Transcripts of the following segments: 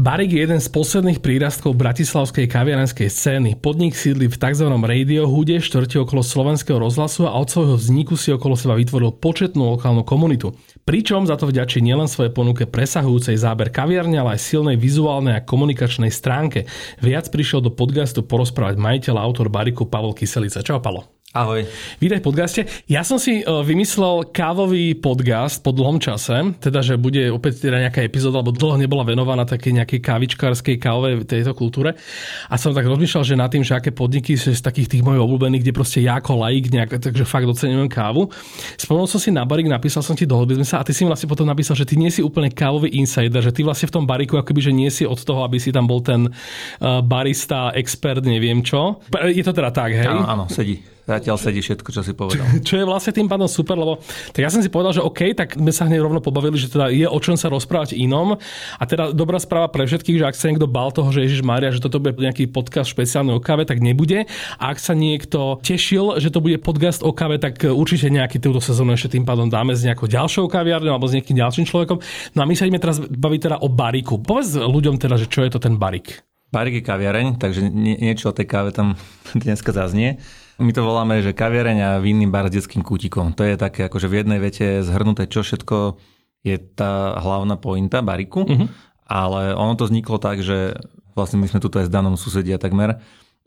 Barik je jeden z posledných prírastkov bratislavskej kaviarenskej scény. Podnik sídli v tzv. Radiohude, štvrte okolo slovenského rozhlasu a od svojho vzniku si okolo seba vytvoril početnú lokálnu komunitu. Pričom za to vďačí nielen svoje ponuke presahujúcej záber kaviarne, ale aj silnej vizuálnej a komunikačnej stránke. Viac prišiel do podcastu porozprávať majiteľ a autor Bariku Pavel Kyselica. Čau Palo. Ahoj. Vítaj v podcaste. Ja som si e, vymyslel kávový podcast po dlhom čase, teda, že bude opäť teda nejaká epizóda, lebo dlho nebola venovaná také nejakej kávičkárskej kávovej tejto kultúre. A som tak rozmýšľal, že nad tým, že aké podniky sú z takých tých mojich obľúbených, kde proste ja ako laik nejak, takže fakt docenujem kávu. Spomenul som si na barik, napísal som ti, dohodli sme sa a ty si mi vlastne potom napísal, že ty nie si úplne kávový insider, že ty vlastne v tom bariku akoby, že nie si od toho, aby si tam bol ten uh, barista, expert, neviem čo. Je to teda tak, hej? Áno, áno, sedí. Zatiaľ sedí všetko, čo si povedal. Čo je vlastne tým pádom super, lebo tak ja som si povedal, že OK, tak sme sa hneď rovno pobavili, že teda je o čom sa rozprávať inom. A teda dobrá správa pre všetkých, že ak sa niekto bal toho, že Ježiš Mária, že toto bude nejaký podcast špeciálny o káve, tak nebude. A ak sa niekto tešil, že to bude podcast o káve, tak určite nejaký túto sezónu ešte tým pádom dáme s nejakou ďalšou kaviarnou alebo s nejakým ďalším človekom. No a my sa ideme teraz baviť teda o bariku. Povedz ľuďom teda, že čo je to ten barik. Barik je kaviareň, takže niečo o tej káve tam dneska zaznie. My to voláme, že kaviareň a vinný bar s detským kútikom. To je také akože v jednej vete zhrnuté, čo všetko je tá hlavná pointa bariku. Uh-huh. Ale ono to vzniklo tak, že vlastne my sme tu aj s Danom susedia takmer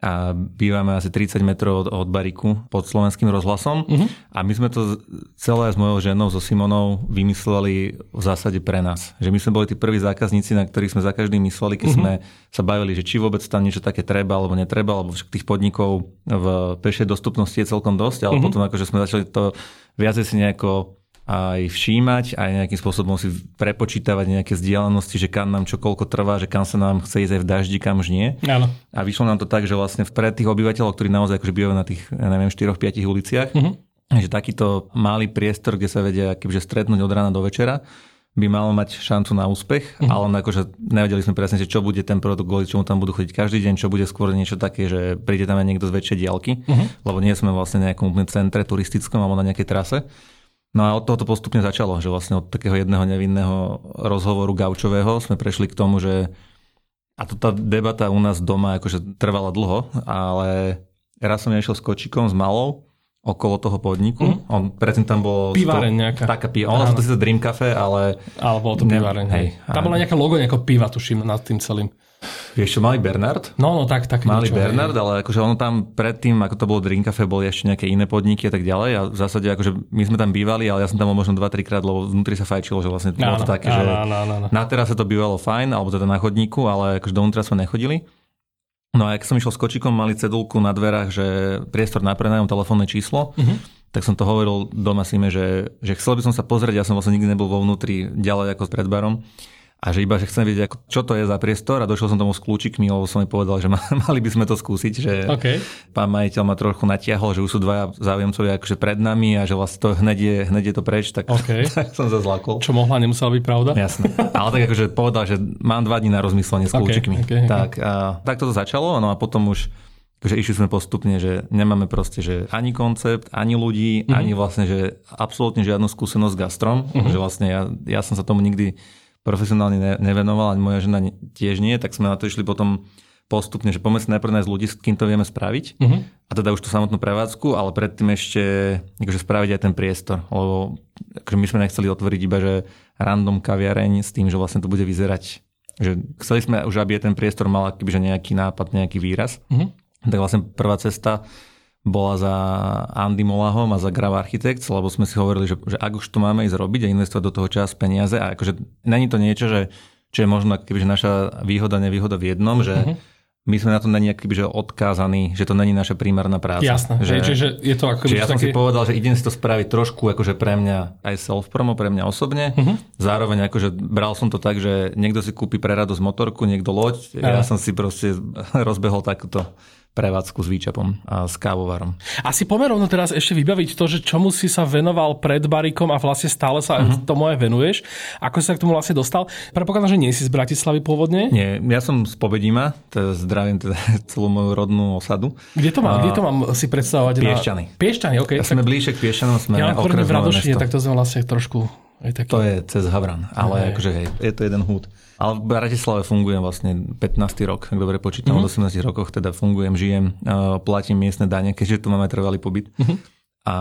a bývame asi 30 metrov od, od bariku pod slovenským rozhlasom. Uh-huh. A my sme to celé s mojou ženou, so Simonou, vymysleli v zásade pre nás. Že my sme boli tí prví zákazníci, na ktorých sme za každým mysleli, keď uh-huh. sme sa bavili, že či vôbec tam niečo také treba alebo netreba, alebo však tých podnikov v pešej dostupnosti je celkom dosť, ale uh-huh. potom akože sme začali to viacej si nejako aj všímať, aj nejakým spôsobom si prepočítavať nejaké vzdialenosti, že kam nám čo koľko trvá, že kam sa nám chce ísť aj v daždi, kam už nie. Áno. A vyšlo nám to tak, že vlastne pre tých obyvateľov, ktorí naozaj akože bývajú na tých, ja neviem, 4-5 uliciach, uh-huh. že takýto malý priestor, kde sa vedia kebyže stretnúť od rána do večera, by malo mať šancu na úspech, uh-huh. ale akože nevedeli sme presne, čo bude ten produkt, kvôli čomu tam budú chodiť každý deň, čo bude skôr niečo také, že príde tam aj niekto z väčšej diálky, uh-huh. lebo nie sme vlastne v nejakom centre turistickom alebo na nejakej trase. No a od toho to postupne začalo, že vlastne od takého jedného nevinného rozhovoru gaučového sme prešli k tomu, že a to tá debata u nás doma akože trvala dlho, ale raz som nešiel s kočikom, s malou, okolo toho podniku. Mm. On predtým tam bol... Piváreň nejaká. Taká piva. Ono to síce Dream Cafe, ale... Ale bolo to piváreň. Hej. Tam bola nejaká logo nejakého piva, tuším, nad tým celým. Vieš čo, malý Bernard? No, no, tak, tak. Malý niečo, Bernard, hej. ale akože ono tam predtým, ako to bolo Drink Cafe, boli ešte nejaké iné podniky a tak ďalej a v zásade akože my sme tam bývali, ale ja som tam bol možno 2-3 krát, lebo vnútri sa fajčilo, že vlastne bolo to také, že no, no, no. na terase to bývalo fajn, alebo teda na chodníku, ale akože dovnútra sme nechodili. No a ak som išiel s kočikom, mali cedulku na dverách, že priestor na prenajom, telefónne číslo, uh-huh. tak som to hovoril doma si, že, že chcel by som sa pozrieť, ja som vlastne nikdy nebol vo vnútri ďalej ako pred barom a že iba, že chcem vedieť, ako, čo to je za priestor a došiel som tomu s kľúčikmi, lebo som mi povedal, že mali by sme to skúsiť, že okay. pán majiteľ ma trochu natiahol, že už sú dvaja záujemcovia akože pred nami a že vlastne to hneď je, hneď je to preč, tak, okay. tak som sa zlakol. Čo mohla, nemusela byť pravda? Jasné. Ale tak akože povedal, že mám dva dní na rozmyslenie s kľúčikmi. Okay, okay, tak, a, tak toto začalo, no a potom už že išli sme postupne, že nemáme proste, že ani koncept, ani ľudí, mm-hmm. ani vlastne, že absolútne žiadnu skúsenosť s gastrom, mm-hmm. že vlastne ja, ja som sa tomu nikdy profesionálne ne, nevenoval, ani moja žena tiež nie, tak sme na to išli potom postupne, že poďme si najprv nájsť ľudí, s kým to vieme spraviť. Uh-huh. A teda už tú samotnú prevádzku, ale predtým ešte akože spraviť aj ten priestor. Lebo akože my sme nechceli otvoriť iba, že random kaviareň s tým, že vlastne to bude vyzerať. Že chceli sme už, aby ten priestor mal akýby, nejaký nápad, nejaký výraz. Uh-huh. Tak vlastne prvá cesta bola za Andy Molahom a za Grava Architects, lebo sme si hovorili, že, že ak už to máme ísť robiť a investovať do toho čas, peniaze a akože není to niečo, že, čo je možno kebyže naša výhoda, nevýhoda v jednom, že uh-huh. my sme na to není akýby, že odkázaní, že to není naša primárna práca. Jasné, že, že, že je to ako... Že ja som si povedal, že idem si to spraviť trošku akože pre mňa aj self-promo, pre mňa osobne. Uh-huh. Zároveň akože bral som to tak, že niekto si kúpi pre radosť motorku, niekto loď. Ja som si proste rozbehol takúto prevádzku s výčapom a s kávovarom. Asi pomerovno teraz ešte vybaviť to, že čomu si sa venoval pred barikom a vlastne stále sa uh-huh. tomu aj venuješ. Ako si sa k tomu vlastne dostal? Predpokladám, že nie si z Bratislavy pôvodne? Nie, ja som z Povedíma, teda zdravím teda celú moju rodnú osadu. Kde to mám, a... kde to mám si predstavovať? Piešťany. Na... Piešťany, OK. Ja sme bližšie k Piešťanom, sme ja okres v Radošine, tak to sme vlastne trošku aj taký... To je cez Havran, ale akože hej, je to jeden húd. Ale v Bratislave fungujem vlastne 15. rok, ak dobre počítam, mm-hmm. od 18 rokoch teda fungujem, žijem, platím miestne dane, keďže tu máme trvalý pobyt. Mm-hmm. A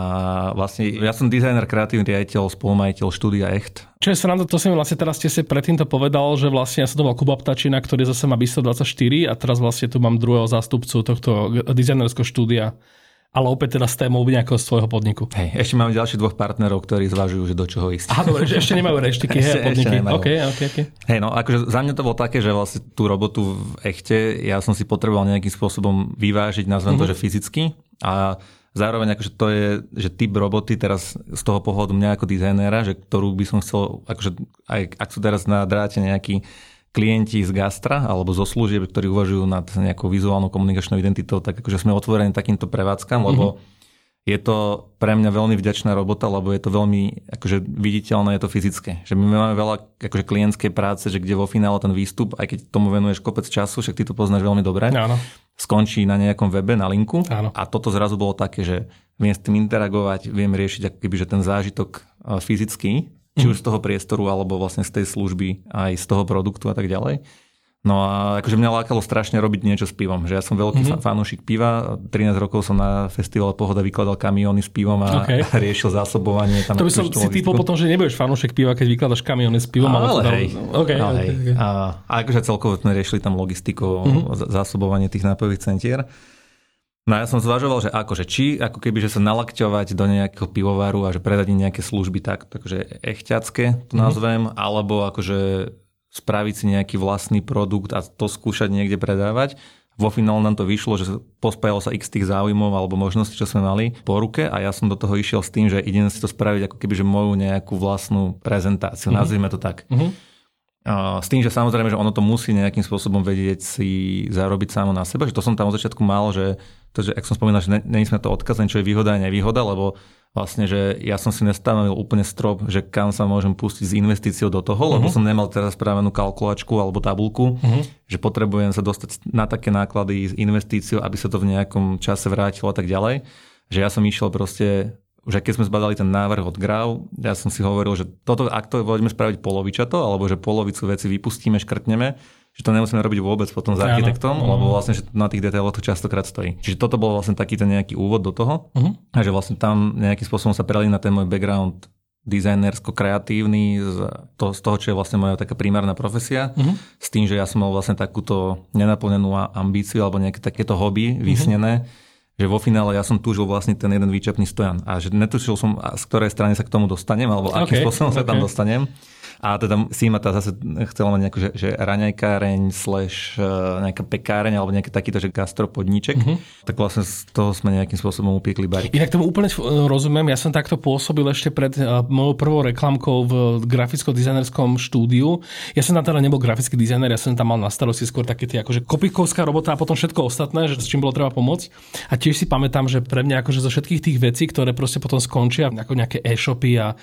vlastne ja som dizajner, kreatívny riaditeľ, spolumajiteľ štúdia Echt. Čo je sranda, to som vlastne teraz ste si predtým to povedal, že vlastne ja som to mal Kuba Ptačina, ktorý zase má BISO 24 a teraz vlastne tu mám druhého zástupcu tohto dizajnerského štúdia ale opäť teda s témou nejakého svojho podniku. Hej, ešte máme ďalších dvoch partnerov, ktorí zvažujú, že do čoho ísť. Aha, dobre, že ešte nemajú reštiky, hej, ešte, podniky. Ešte nemajú. Okay, okay, okay. Hej, no akože za mňa to bolo také, že vlastne tú robotu v echte ja som si potreboval nejakým spôsobom vyvážiť, nazvem mm-hmm. to, mhm. že fyzicky a zároveň akože to je, že typ roboty teraz z toho pohľadu mňa ako dizajnéra, že ktorú by som chcel, akože aj ak sú teraz na dráte nejaký klienti z gastra alebo zo služieb, ktorí uvažujú nad nejakou vizuálnou komunikačnou identitou, tak akože sme otvorení takýmto prevádzkam, lebo mm-hmm. je to pre mňa veľmi vďačná robota, lebo je to veľmi akože viditeľné, je to fyzické. Že my máme veľa akože klientskej práce, že kde vo finále ten výstup, aj keď tomu venuješ kopec času, však ty to poznáš veľmi dobre, Áno. skončí na nejakom webe, na linku Áno. a toto zrazu bolo také, že viem s tým interagovať, viem riešiť akoby, že ten zážitok eh, fyzický, či už z toho priestoru, alebo vlastne z tej služby, aj z toho produktu a tak ďalej. No a akože mňa lákalo strašne robiť niečo s pivom, že ja som veľký mm-hmm. fanúšik piva, 13 rokov som na festivale Pohoda vykladal kamióny s pivom a, okay. riešil zásobovanie. Tam to by som si typol potom, že nebudeš fanúšik piva, keď vykladaš kamióny s pivom. Ale, ale hej. Okay, ale okay, hej. Okay. A, a akože celkovo sme riešili tam logistiku, mm-hmm. zásobovanie tých nápojových centier. No ja som zvažoval, že akože či ako keby, že sa nalakťovať do nejakého pivovaru a že predať nejaké služby tak, takže echťacké to mhm. nazvem, mm-hmm. alebo akože spraviť si nejaký vlastný produkt a to skúšať niekde predávať. Vo finále nám to vyšlo, že pospájalo sa x tých záujmov alebo možností, čo sme mali po ruke a ja som do toho išiel s tým, že idem si to spraviť ako keby, že moju nejakú vlastnú prezentáciu, mm-hmm. nazvime to tak. Mm-hmm. S tým, že samozrejme, že ono to musí nejakým spôsobom vedieť si zarobiť samo na seba, že to som tam od začiatku mal, že to, že ak som spomínal, že není sme to odkazaní, čo je výhoda a nevýhoda, lebo vlastne, že ja som si nestanovil úplne strop, že kam sa môžem pustiť s investíciou do toho, uh-huh. lebo mhm. som nemal teraz spravenú kalkulačku alebo tabulku, uh-huh. že potrebujem sa dostať na také náklady s investíciou, aby sa to v nejakom čase vrátilo a tak ďalej. Že ja som išiel proste že keď sme zbadali ten návrh od Grau, ja som si hovoril, že toto, ak to poďme spraviť polovičato, alebo že polovicu veci vypustíme, škrtneme, že to nemusíme robiť vôbec potom s architektom, ano. lebo vlastne že na tých detailoch to častokrát stojí. Čiže toto bol vlastne taký ten nejaký úvod do toho, uh-huh. a že vlastne tam nejakým spôsobom sa prelí na ten môj background dizajnersko-kreatívny z, to, z toho, čo je vlastne moja taká primárna profesia, uh-huh. s tým, že ja som mal vlastne takúto nenaplnenú ambíciu alebo nejaké takéto hobby vysnené, uh-huh že vo finále ja som túžil vlastne ten jeden výčepný stojan a že netušil som, z ktorej strany sa k tomu dostanem alebo akým okay, spôsobom okay. sa tam dostanem. A teda Sima tá zase chcela mať nejakú, že, že raňajkáreň slash e, nejaká pekáreň alebo nejaký takýto, že gastropodníček. Mm-hmm. Tak vlastne z toho sme nejakým spôsobom upiekli barik. Inak tomu úplne rozumiem. Ja som takto pôsobil ešte pred e, mojou prvou reklamkou v graficko-dizajnerskom štúdiu. Ja som tam teda nebol grafický dizajner, ja som tam mal na starosti skôr také tie akože kopikovská robota a potom všetko ostatné, že s čím bolo treba pomôcť. A tiež si pamätám, že pre mňa akože zo všetkých tých vecí, ktoré proste potom skončia, ako nejaké e-shopy a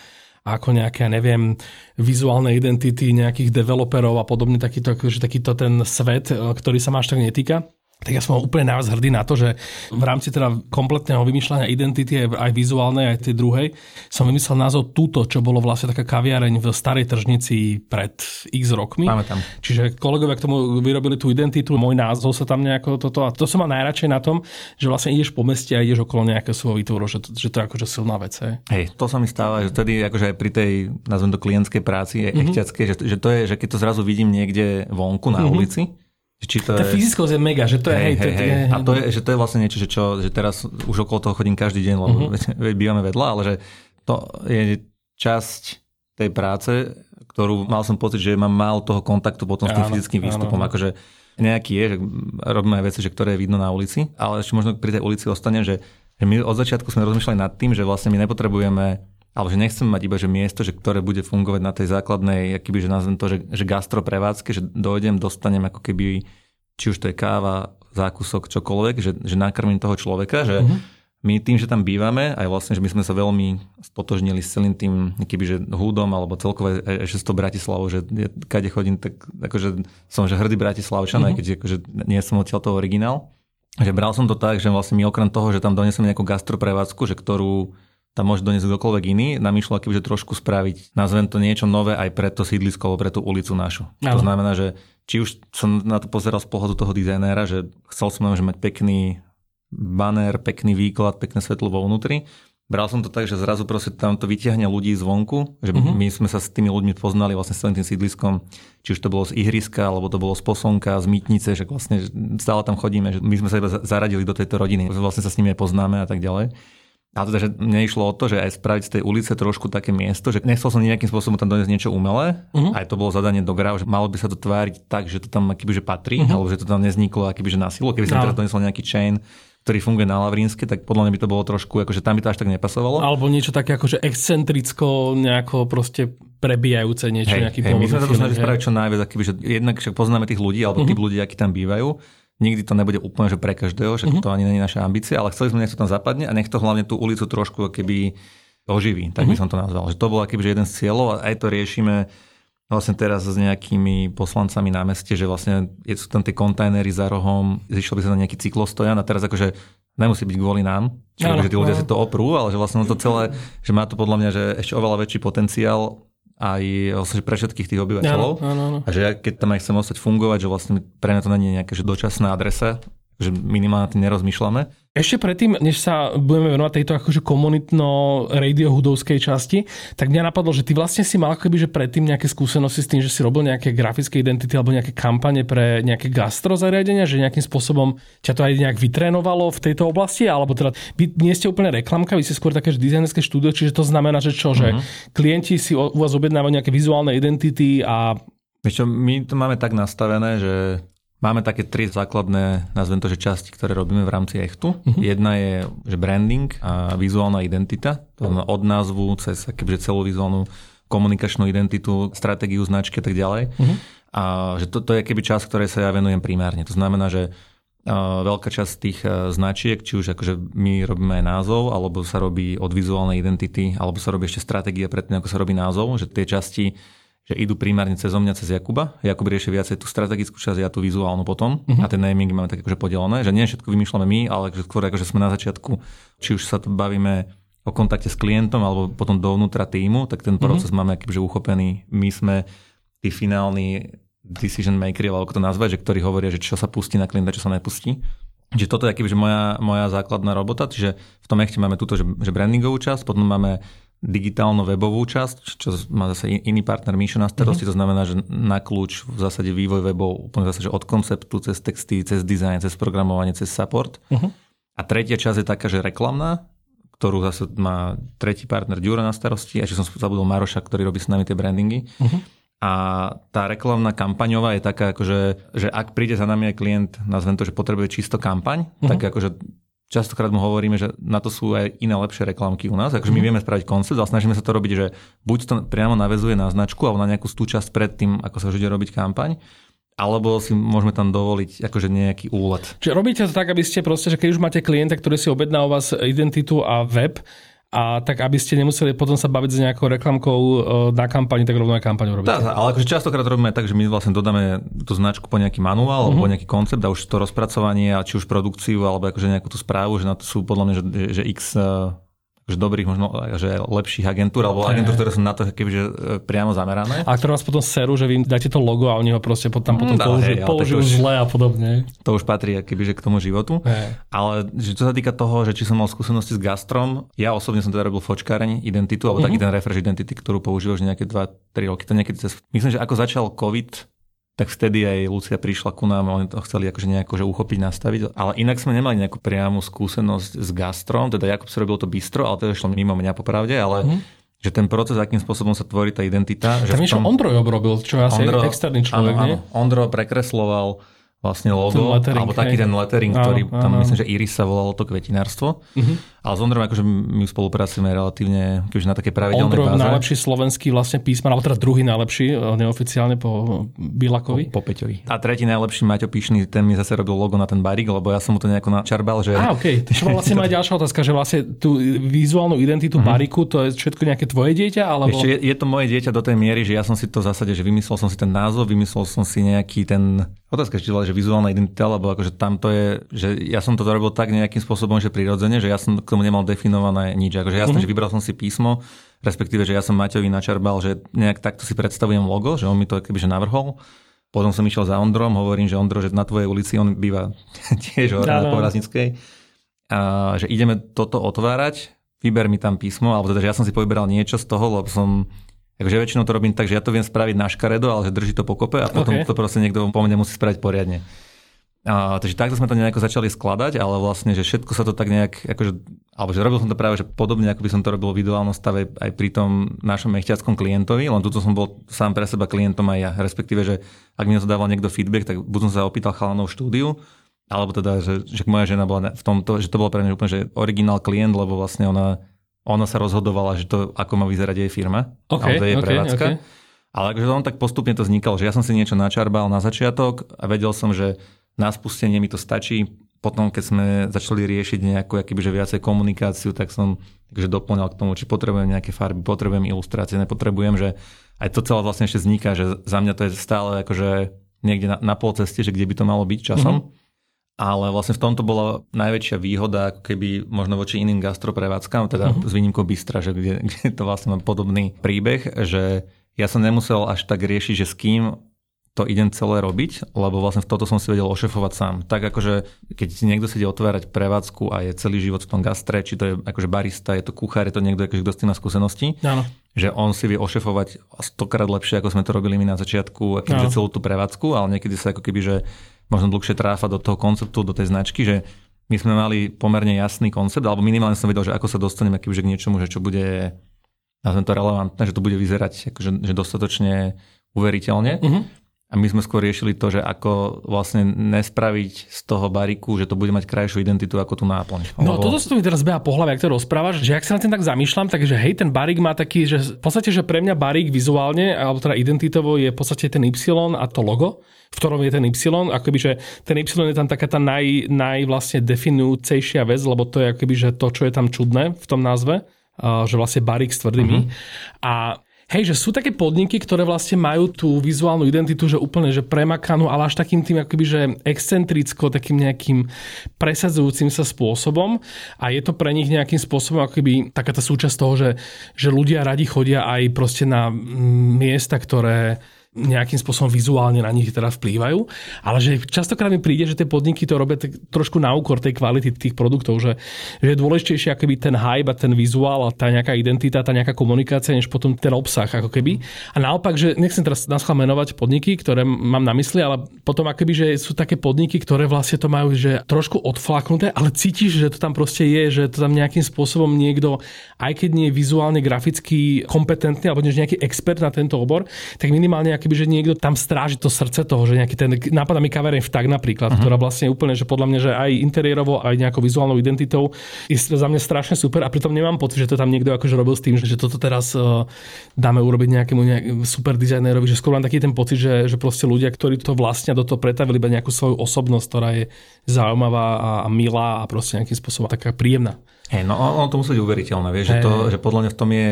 ako nejaké, neviem, vizuálne identity nejakých developerov a podobne, takýto, akože takýto ten svet, e, ktorý sa ma až tak netýka tak ja som úplne najviac hrdý na to, že v rámci teda kompletného vymýšľania identity, aj vizuálnej, aj tej druhej, som vymyslel názov túto, čo bolo vlastne taká kaviareň v starej tržnici pred x rokmi. Tam. Čiže kolegovia k tomu vyrobili tú identitu, môj názov sa tam nejako toto. A to som mal najradšej na tom, že vlastne ideš po meste a ideš okolo nejakého svojho výtvoru, že, to, že to je akože silná vec. Hej. hej, to sa mi stáva, že tedy akože aj pri tej, nazvem to klientskej práci, mm-hmm. že, že to je, že keď to zrazu vidím niekde vonku na mm-hmm. ulici, či to tá je... fyzickosť je mega, že to je... Hej, hej, hej. A to je, že to je vlastne niečo, že, čo, že teraz už okolo toho chodím každý deň, lebo uh-huh. bývame vedľa, ale že to je časť tej práce, ktorú mal som pocit, že mám málo toho kontaktu potom s tým áno, fyzickým výstupom. Áno. Akože nejaký je, že robíme aj veci, že ktoré je vidno na ulici, ale ešte možno pri tej ulici ostane, že, že my od začiatku sme rozmýšľali nad tým, že vlastne my nepotrebujeme alebo že nechceme mať iba že miesto, že ktoré bude fungovať na tej základnej, akýby, že nazvem to, že, že gastro prevádzke, že dojdem, dostanem ako keby, či už to je káva, zákusok, čokoľvek, že, že nakrmím toho človeka, že uh-huh my tým, že tam bývame, aj vlastne, že my sme sa veľmi stotožnili s celým tým, keby, že húdom, alebo celkové ešte s tou Bratislavou, že kade chodím, tak akože som že hrdý Bratislavčan, mm-hmm. aj keď akože nie som odtiaľ toho originál. Že bral som to tak, že vlastne my okrem toho, že tam donesem nejakú gastroprevádzku, že ktorú tam môže doniesť kdokoľvek iný, nám išlo že trošku spraviť, nazvem to niečo nové aj pre to sídlisko, alebo pre tú ulicu našu. Ale. To znamená, že či už som na to pozeral z pohľadu toho dizajnéra, že chcel som že mať pekný banner, pekný výklad, pekné svetlo vo vnútri. Bral som to tak, že zrazu proste tam to vyťahne ľudí zvonku, že uh-huh. my sme sa s tými ľuďmi poznali vlastne s celým tým sídliskom, či už to bolo z ihriska, alebo to bolo z posonka, z mýtnice, že vlastne stále tam chodíme, že my sme sa iba zaradili do tejto rodiny, vlastne sa s nimi aj poznáme a tak ďalej. A teda, že mne išlo o to, že aj spraviť z tej ulice trošku také miesto, že nechcel som nejakým spôsobom tam doniesť niečo umelé, uh-huh. aj to bolo zadanie do grav, že malo by sa to tváriť tak, že to tam akýby, že patrí, uh-huh. alebo že to tam nezniklo akýby, že na silu. Keby som no. teraz doniesol nejaký chain, ktorý funguje na Lavrinske, tak podľa mňa by to bolo trošku, akože tam by to až tak nepasovalo. Alebo niečo také akože excentricko, nejako proste prebijajúce niečo, hej, nejaký hej, my sme sa to snažili spraviť čo najviac, akýby, že jednak však poznáme tých ľudí, alebo uh-huh. tí ľudí, akí tam bývajú. Nikdy to nebude úplne že pre každého, že uh-huh. to ani je naša ambícia, ale chceli sme, nech to tam zapadne a nech to hlavne tú ulicu trošku keby oživí, tak uh-huh. by som to nazval. Že to bol akýby, jeden z cieľov a aj to riešime vlastne teraz s nejakými poslancami na meste, že vlastne sú tam tie kontajnery za rohom, zišiel by sa na nejaký cyklostojan a teraz akože nemusí byť kvôli nám, čiže no, že tí ľudia no. si to oprú, ale že vlastne to celé, že má to podľa mňa že ešte oveľa väčší potenciál aj vlastne pre všetkých tých obyvateľov. Áno, áno, áno. A že ja, keď tam aj chcem ostať fungovať, že vlastne pre mňa to nie je nejaká že dočasná adresa, že minimálne tým nerozmýšľame. Ešte predtým, než sa budeme venovať tejto akože komunitno radio hudovskej časti, tak mňa napadlo, že ty vlastne si mal akoby, že predtým nejaké skúsenosti s tým, že si robil nejaké grafické identity alebo nejaké kampane pre nejaké gastro zariadenia, že nejakým spôsobom ťa to aj nejak vytrénovalo v tejto oblasti, alebo teda vy nie ste úplne reklamka, vy ste skôr také dizajnerské štúdio, čiže to znamená, že čo, že mhm. klienti si u vás objednávajú nejaké vizuálne identity a Vieš čo, my to máme tak nastavené, že Máme také tri základné, nazvem to, že časti, ktoré robíme v rámci Echtu. Uh-huh. Jedna je že branding a vizuálna identita. To znamená od názvu cez akéže celú vizuálnu komunikačnú identitu, stratégiu značky a tak ďalej. Uh-huh. A že to, to je keby čas, ktoré sa ja venujem primárne. To znamená, že uh, veľká časť tých uh, značiek, či už akože my robíme aj názov, alebo sa robí od vizuálnej identity, alebo sa robí ešte stratégia predtým, ako sa robí názov, že tie časti že idú primárne cez mňa, cez Jakuba. Jakub rieši viacej tú strategickú časť, ja tú vizuálnu potom. Uh-huh. A ten naming máme tak akože podelené, že nie všetko vymýšľame my, ale že skôr akože sme na začiatku, či už sa to bavíme o kontakte s klientom alebo potom dovnútra týmu, tak ten mhm. proces uh-huh. máme akože uchopený. My sme tí finálni decision makers, alebo ako to nazvať, že ktorí hovoria, že čo sa pustí na klienta, čo sa nepustí. Čiže toto je akýby, že moja, moja základná robota, čiže v tom ešte máme túto, že, že brandingovú časť, potom máme digitálnu webovú časť, čo má zase iný partner Míšo na starosti, mm-hmm. to znamená, že na kľúč v zásade vývoj webov úplne zase, že od konceptu, cez texty, cez design, cez programovanie, cez support. Mm-hmm. A tretia časť je taká, že reklamná, ktorú zase má tretí partner Ďuro na starosti, a ešte som zabudol Maroša, ktorý robí s nami tie brandingy. Mm-hmm. A tá reklamná kampaňová je taká, akože, že ak príde za nami aj klient, nazvem to, že potrebuje čisto kampaň, mm-hmm. tak akože častokrát mu hovoríme, že na to sú aj iné lepšie reklamky u nás. Takže my mhm. vieme spraviť koncept, ale snažíme sa to robiť, že buď to priamo navezuje na značku alebo na nejakú tú časť predtým, ako sa už ide robiť kampaň, alebo si môžeme tam dovoliť akože nejaký úlet. Čiže robíte to tak, aby ste proste, že keď už máte klienta, ktorý si objedná u vás identitu a web, a tak aby ste nemuseli potom sa baviť s nejakou reklamkou e, na kampani, tak rovno aj kampaň robíte. Tá, ale akože častokrát robíme tak, že my vlastne dodáme tú značku po nejaký manuál uh-huh. alebo mhm. nejaký koncept a už to rozpracovanie a či už produkciu alebo akože nejakú tú správu, že na to sú podľa mňa, že, že x e, že dobrých, možno že lepších agentúr, alebo agentúr, ktoré sú na to kebyže e, priamo zamerané. A ktoré vás potom serú, že vy dáte to logo a oni ho proste tam potom mm, použijú, hej, použijú už, zle a podobne. To už patrí kebyže k tomu životu. Hej. Ale že čo sa týka toho, že či som mal skúsenosti s gastrom, ja osobne som teda robil fočkáreň identitu, alebo mm-hmm. taký ten refresh identity, ktorú používaš nejaké 2-3 roky. To niekedy cez... Myslím, že ako začal COVID, tak vtedy aj Lucia prišla ku nám oni to chceli akože nejako že uchopiť, nastaviť. Ale inak sme nemali nejakú priamu skúsenosť s gastrom, teda Jakub si robil to bistro, ale to je šlo mimo mňa popravde, ale mm. že ten proces, akým spôsobom sa tvorí tá identita. Že tam niečo tom... Ondro obrobil, čo asi Ondro, externý človek, áno, nie? Áno, Ondro prekresloval vlastne logo, alebo taký hej. ten lettering, ktorý áno, tam myslím, že Iris sa volalo to kvetinárstvo. Uh-huh. Ale s Ondrom akože my spolupracujeme relatívne keďže na také pravidelnej Ondro, báze. najlepší slovenský vlastne písma, alebo teda druhý najlepší, e, neoficiálne po Bilakovi. Po, po Peťovi. A tretí najlepší Maťo Píšny, ten mi zase robil logo na ten barík, lebo ja som mu to nejako načarbal, že... Á. Okay. To vlastne moja ďalšia otázka, že vlastne tú vizuálnu identitu uh-huh. bariku, to je všetko nejaké tvoje dieťa, alebo... Ešte je, je, to moje dieťa do tej miery, že ja som si to v zásade, že vymyslel som si ten názov, vymyslel som si nejaký ten Otázka či že vizuálna identita, lebo akože tam to je, že ja som to robil tak nejakým spôsobom, že prirodzene, že ja som k tomu nemal definované nič. Akože jasné, mm-hmm. že vybral som si písmo, respektíve, že ja som Maťovi načarbal, že nejak takto si predstavujem logo, že on mi to kebyže navrhol. Potom som išiel za Ondrom, hovorím, že Ondro, že na tvojej ulici on býva tiež na Povraznickej. A že ideme toto otvárať, vyber mi tam písmo, alebo teda, že ja som si povyberal niečo z toho, lebo som Takže väčšinou to robím tak, že ja to viem spraviť na škaredo, ale že drží to pokope a potom okay. to proste niekto po mne musí spraviť poriadne. A, takže takto sme to nejako začali skladať, ale vlastne, že všetko sa to tak nejak, akože, alebo že robil som to práve, že podobne, ako by som to robil v ideálnom stave aj pri tom našom mechťackom klientovi, len tuto som bol sám pre seba klientom aj ja. Respektíve, že ak mi to dával niekto feedback, tak buď som sa opýtal chalanov štúdiu, alebo teda, že, že moja žena bola v tomto, že to bolo pre mňa úplne, že originál klient, lebo vlastne ona ona sa rozhodovala, že to, ako má vyzerať jej firma, okay, alebo jej okay, prevádzka. Okay. Ale akože on tak postupne to vznikalo, že ja som si niečo načarbal na začiatok a vedel som, že na spustenie mi to stačí. Potom, keď sme začali riešiť nejakú akýby, že viacej komunikáciu, tak som takže doplňal k tomu, či potrebujem nejaké farby, potrebujem ilustrácie, nepotrebujem, že aj to celé vlastne ešte vzniká, že za mňa to je stále akože niekde na, na pol ceste, že kde by to malo byť časom. Mm-hmm ale vlastne v tomto bola najväčšia výhoda, ako keby možno voči iným gastroprevádzkam, teda uh-huh. s výnimkou Bystra, že kde, kde to vlastne má podobný príbeh, že ja som nemusel až tak riešiť, že s kým to idem celé robiť, lebo vlastne v toto som si vedel ošefovať sám. Tak akože, keď si niekto si ide otvárať prevádzku a je celý život v tom gastre, či to je akože barista, je to kuchár, je to niekto, akože, kto s tým má skúsenosti, Áno. že on si vie ošefovať stokrát lepšie, ako sme to robili my na začiatku, aký celú tú prevádzku, ale niekedy sa ako keby, že možno dlhšie tráfa do toho konceptu, do tej značky, že my sme mali pomerne jasný koncept, alebo minimálne som vedel, že ako sa dostaneme k niečomu, že čo bude nazvem to relevantné, že to bude vyzerať akože, že dostatočne uveriteľne. Uh-huh. A my sme skôr riešili to, že ako vlastne nespraviť z toho bariku, že to bude mať krajšiu identitu ako tú náplň. No Lebo... toto sa mi teraz beha po hlave, ak to rozprávaš, že ak sa na tým tak zamýšľam, takže hej, ten barik má taký, že v podstate, že pre mňa barik vizuálne, alebo teda identitovo je v podstate ten Y a to logo v ktorom je ten Y, akoby, že ten Y je tam taká tá naj, naj vlastne definujúcejšia vec, lebo to je akoby, že to, čo je tam čudné v tom názve, že vlastne barík s tvrdými. Uh-huh. A Hej, že sú také podniky, ktoré vlastne majú tú vizuálnu identitu, že úplne že premakanú, ale až takým tým akoby, že excentricko, takým nejakým presadzujúcim sa spôsobom. A je to pre nich nejakým spôsobom akoby taká tá súčasť toho, že, že ľudia radi chodia aj proste na miesta, ktoré nejakým spôsobom vizuálne na nich teda vplývajú, ale že častokrát mi príde, že tie podniky to robia trošku na úkor tej kvality tých produktov, že, že je dôležitejšie akoby ten hype a ten vizuál a tá nejaká identita, tá nejaká komunikácia, než potom ten obsah ako keby. A naopak, že nechcem teraz naschal menovať podniky, ktoré mám na mysli, ale potom akoby, že sú také podniky, ktoré vlastne to majú že trošku odflaknuté, ale cítiš, že to tam proste je, že to tam nejakým spôsobom niekto, aj keď nie je vizuálne graficky kompetentný alebo nejaký expert na tento obor, tak minimálne keby, že niekto tam stráži to srdce toho, že nejaký ten, napadá mi kavereň vták napríklad, uh-huh. ktorá vlastne úplne, že podľa mňa, že aj interiérovo, aj nejakou vizuálnou identitou je za mňa strašne super a pritom nemám pocit, že to tam niekto akože robil s tým, že toto teraz uh, dáme urobiť nejakému nejak, super dizajnerovi, že skôr mám taký ten pocit, že, že proste ľudia, ktorí to vlastne do toho pretavili iba nejakú svoju osobnosť, ktorá je zaujímavá a, a milá a proste nejakým spôsobom taká príjemná. Hej, no ono to musí byť uveriteľné, vieš, hey. že, to, že podľa mňa v tom je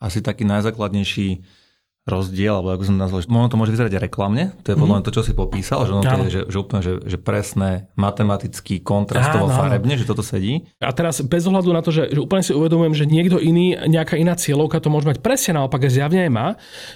asi taký najzákladnejší rozdiel, alebo ako som nazval, že ono to môže vyzerať reklamne, to je podľa mňa to, čo si popísal, že ono to je že, že úplne, že, že presné, matematický, kontrastovo, farebne, že toto sedí. A teraz bez ohľadu na to, že, že úplne si uvedomujem, že niekto iný, nejaká iná cieľovka to môže mať presne naopak, zjavne aj má,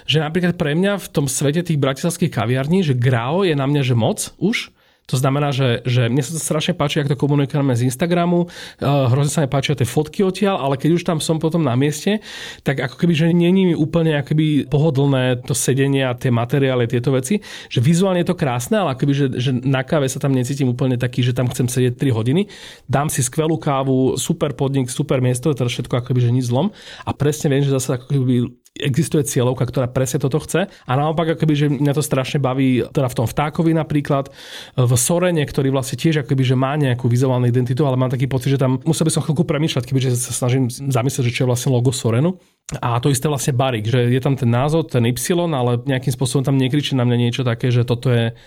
že napríklad pre mňa v tom svete tých bratislavských kaviarní, že grao je na mňa, že moc už, to znamená, že, že mne sa to strašne páči, ako to komunikujeme z Instagramu, uh, hrozne sa mi páčia tie fotky odtiaľ, ale keď už tam som potom na mieste, tak ako keby, že není mi úplne akoby pohodlné to sedenie a tie materiály, tieto veci, že vizuálne je to krásne, ale akoby, že, že na káve sa tam necítim úplne taký, že tam chcem sedieť 3 hodiny, dám si skvelú kávu, super podnik, super miesto, to je všetko akoby, že nič zlom. A presne viem, že zase akoby existuje cieľovka, ktorá presne toto chce. A naopak, akoby, že mňa to strašne baví, teda v tom vtákovi napríklad, v Sorene, ktorý vlastne tiež akoby, že má nejakú vizuálnu identitu, ale mám taký pocit, že tam musel by som chvíľku premýšľať, kebyže sa snažím zamyslieť, že čo je vlastne logo Sorenu. A to isté vlastne Barik, že je tam ten názov, ten Y, ale nejakým spôsobom tam nekričí na mňa niečo také, že toto je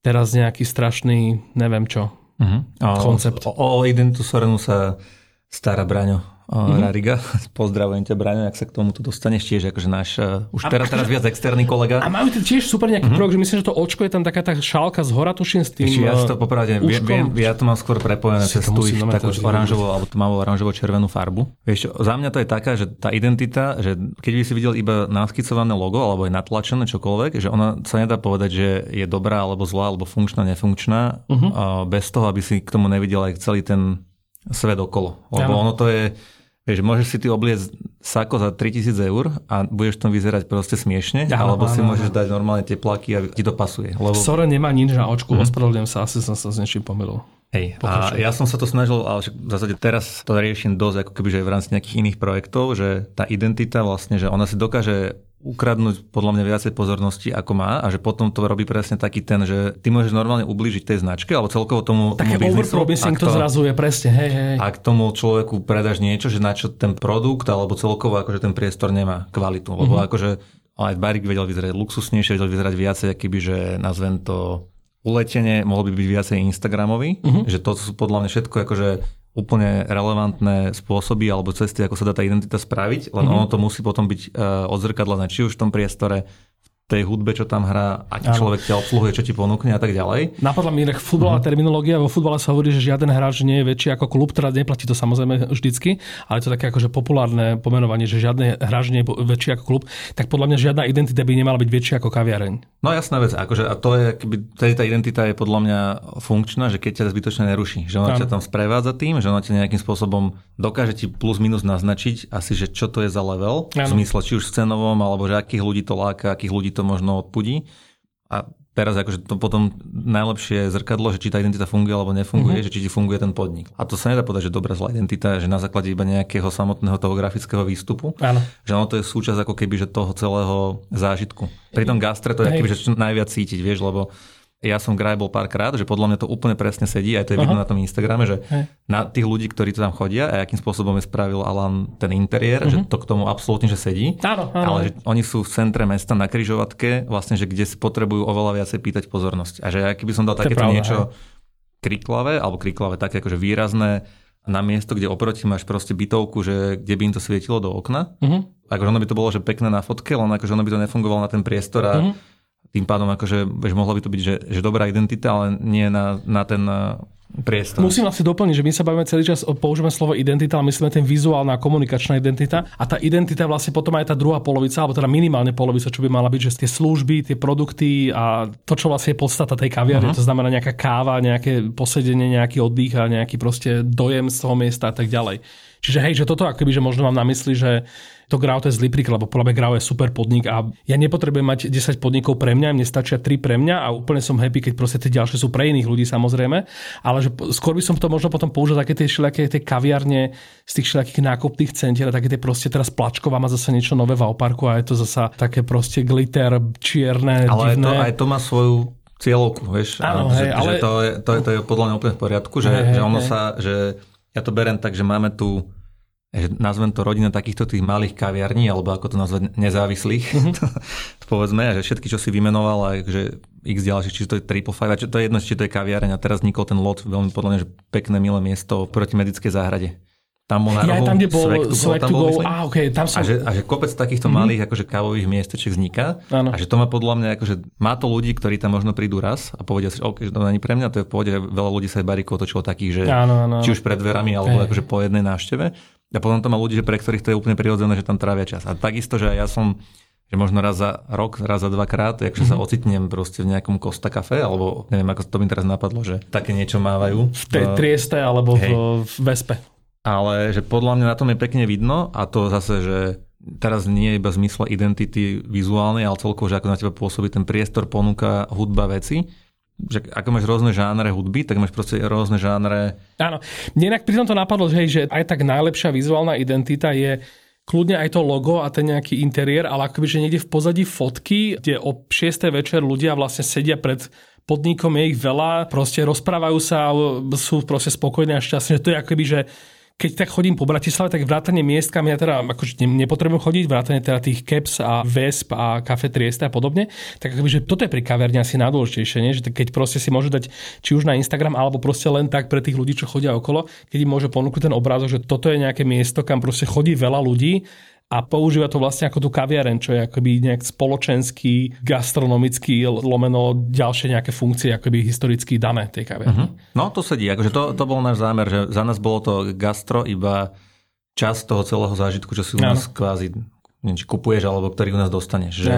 teraz nejaký strašný, neviem čo, uh-huh. koncept. O, o identitu Sorenu sa stará Braňo mm-hmm. Rariga. Pozdravujem ťa, Braňo, ak sa k tomu tu dostaneš tiež, akože náš uh, už teraz, teraz viac externý kolega. A majú tiež super nejaký mm-hmm. projekt, že myslím, že to očko je tam taká tá šálka z hora, tuším s tým Ja to popravde, viem, viem, ja to mám skôr prepojené cez tú takú oranžovú alebo tmavú oranžovo-červenú farbu. Vieš za mňa to je taká, že tá identita, že keď by si videl iba naskicované logo alebo je natlačené čokoľvek, že ona sa nedá povedať, že je dobrá alebo zlá alebo funkčná, nefunkčná, uh-huh. bez toho, aby si k tomu nevidel aj celý ten svet okolo. Lebo ano. ono to je, Vieš, môžeš si ty obliecť sako za 3000 eur a budeš tam vyzerať proste smiešne, ja, alebo áno, si áno. môžeš dať normálne tie plaky a ti to pasuje. Lebo... Sore nemá nič na očku, mm-hmm. ospravedlňujem sa, asi som sa s niečím pomýlil. Hej, a ja som sa to snažil, ale v zásade teraz to riešim dosť, ako keby, že v rámci nejakých iných projektov, že tá identita vlastne, že ona si dokáže ukradnúť podľa mňa viacej pozornosti, ako má a že potom to robí presne taký ten, že ty môžeš normálne ublížiť tej značke alebo celkovo tomu, Také tomu biznisu. to, to zrazuje presne, hej, hej. Ak tomu človeku predáš niečo, že na čo ten produkt alebo celkovo akože ten priestor nemá kvalitu, lebo mm-hmm. akože aj Barik vedel vyzerať luxusnejšie, vedel vyzerať viacej, akýby, že nazvem to uletenie, mohol by byť viacej Instagramový, mm-hmm. že to sú podľa mňa všetko akože úplne relevantné spôsoby alebo cesty, ako sa dá tá identita spraviť, len mm-hmm. ono to musí potom byť uh, odzrkadlené či už v tom priestore, tej hudbe, čo tam hrá, aký ano. človek ťa obsluhuje, čo ti ponúkne a tak ďalej. Napadla mi futbalová uh-huh. terminológia. Vo futbale sa hovorí, že žiaden hráč nie je väčší ako klub, teda neplatí to samozrejme vždycky, ale to také akože populárne pomenovanie, že žiadny hráč nie je väčší ako klub, tak podľa mňa žiadna identita by nemala byť väčšia ako kaviareň. No jasná vec, akože a to je, keby, tá identita je podľa mňa funkčná, že keď ťa zbytočne neruší, že ona ťa tam sprevádza tým, že ona ťa nejakým spôsobom dokáže ti plus minus naznačiť asi, že čo to je za level, ano. v zmysle či už scénovom, alebo že akých ľudí to láka, akých ľudí to možno odpudí. A teraz akože to potom najlepšie zrkadlo, že či tá identita funguje alebo nefunguje, mm-hmm. že či ti funguje ten podnik. A to sa nedá povedať, že dobrá zlá identita, že na základe iba nejakého samotného toho grafického výstupu. Áno. Že ono to je súčasť ako keby že toho celého zážitku. Pri tom gastre to je keby, že najviac cítiť, vieš, lebo ja som graj bol párkrát, že podľa mňa to úplne presne sedí, aj to je Aha. vidno na tom Instagrame, že Hej. na tých ľudí, ktorí to tam chodia a akým spôsobom je spravil Alan ten interiér, uh-huh. že mhm. to k tomu absolútne že sedí. Áno, áno. Ale že oni sú v centre mesta na kryžovatke, vlastne, že kde si potrebujú oveľa viacej pýtať pozornosť. A že keby som dal takéto niečo hej. kriklavé, alebo kriklavé, také akože výrazné, na miesto, kde oproti máš proste bytovku, že kde by im to svietilo do okna. Uh-huh. Akože ono by to bolo, že pekné na fotke, len akože ono by to nefungovalo na ten priestor a uh-huh tým pádom akože, vieš, mohlo by to byť, že, že dobrá identita, ale nie na, na ten eh, priestor. Musím asi doplniť, že my sa bavíme celý čas, používame slovo identita, ale myslíme ten vizuálna komunikačná identita. A tá identita vlastne potom aj tá druhá polovica, alebo teda minimálne polovica, čo by mala byť, že tie služby, tie produkty a to, čo vlastne je podstata tej kaviarne, uh-huh. to znamená nejaká káva, nejaké posedenie, nejaký oddych a nejaký proste dojem z toho miesta a tak ďalej. Čiže hej, že toto akoby, že možno mám na mysli, že to Grau to je zlý príklad, lebo podľa mňa Grau je super podnik a ja nepotrebujem mať 10 podnikov pre mňa, mne stačia 3 pre mňa a úplne som happy, keď proste tie ďalšie sú pre iných ľudí samozrejme, ale že skôr by som to možno potom použil také tie všelijaké tie kaviarne z tých všelijakých nákupných centier a také tie proste teraz plačková má zase niečo nové v Auparku a je to zase také proste glitter, čierne, ale divné. to, aj to má svoju cieľovku, vieš. Áno, hej, že, ale... že to, je, to, je, to je podľa mňa úplne v poriadku, že, hej, že ono hej. sa, že ja to berem tak, že máme tu nazvem to rodina takýchto tých malých kaviarní, alebo ako to nazvať, nezávislých, mm-hmm. povedzme, že všetky, čo si vymenoval, a že x ďalších, či to je triple five, a to je jedno, či to je kaviareň, a teraz vznikol ten lot, veľmi podľa mňa, že pekné, milé miesto proti medickej záhrade. Tam bol na ja, tam, kde bol Swag to go, a, okay, tam som... a, že, a že kopec takýchto mm-hmm. malých akože kávových miesteček vzniká ano. a že to má podľa mňa, akože má to ľudí, ktorí tam možno prídu raz a povedia si, OK, že to není pre mňa, to je v pohode, veľa ľudí sa aj barikov točilo takých, že ano, ano. či už pred dverami, alebo hey. akože po jednej návšteve. A potom to má ľudí, že pre ktorých to je úplne prirodzené, že tam trávia čas. A takisto, že ja som že možno raz za rok, raz za dvakrát, takže mm-hmm. sa mhm. ocitnem proste v nejakom Costa Cafe, alebo neviem, ako to mi teraz napadlo, že také niečo mávajú. V tej Trieste alebo hej. v, v Vespe. Ale že podľa mňa na tom je pekne vidno a to zase, že teraz nie je iba zmysle identity vizuálnej, ale celkovo, že ako na teba pôsobí ten priestor, ponúka hudba veci že ako máš rôzne žánre hudby, tak máš proste rôzne žánre... Áno. Mne inak pri tomto napadlo, že, hej, že aj tak najlepšia vizuálna identita je kľudne aj to logo a ten nejaký interiér, ale akoby, že niekde v pozadí fotky, kde o 6. večer ľudia vlastne sedia pred podnikom, je ich veľa, proste rozprávajú sa, sú proste spokojní a šťastní, to je akoby, že keď tak chodím po Bratislave, tak vrátane miest, kam ja teda akože nepotrebujem chodiť, vrátane teda tých Caps a Vesp a Kafe Trieste a podobne, tak akoby, že toto je pri kaverne asi najdôležitejšie, nie? že keď proste si môže dať či už na Instagram, alebo proste len tak pre tých ľudí, čo chodia okolo, keď im môže ponúknuť ten obrázok, že toto je nejaké miesto, kam proste chodí veľa ľudí a používa to vlastne ako tú kaviaren, čo je akoby nejak spoločenský, gastronomický, lomeno ďalšie nejaké funkcie akoby historicky dané tej kaviarne. Uh-huh. No to sedí, akože to, to bol náš zámer, že za nás bolo to gastro iba čas toho celého zážitku, čo si u nás kvázi neviem, či kupuješ, alebo ktorý u nás dostaneš. Že,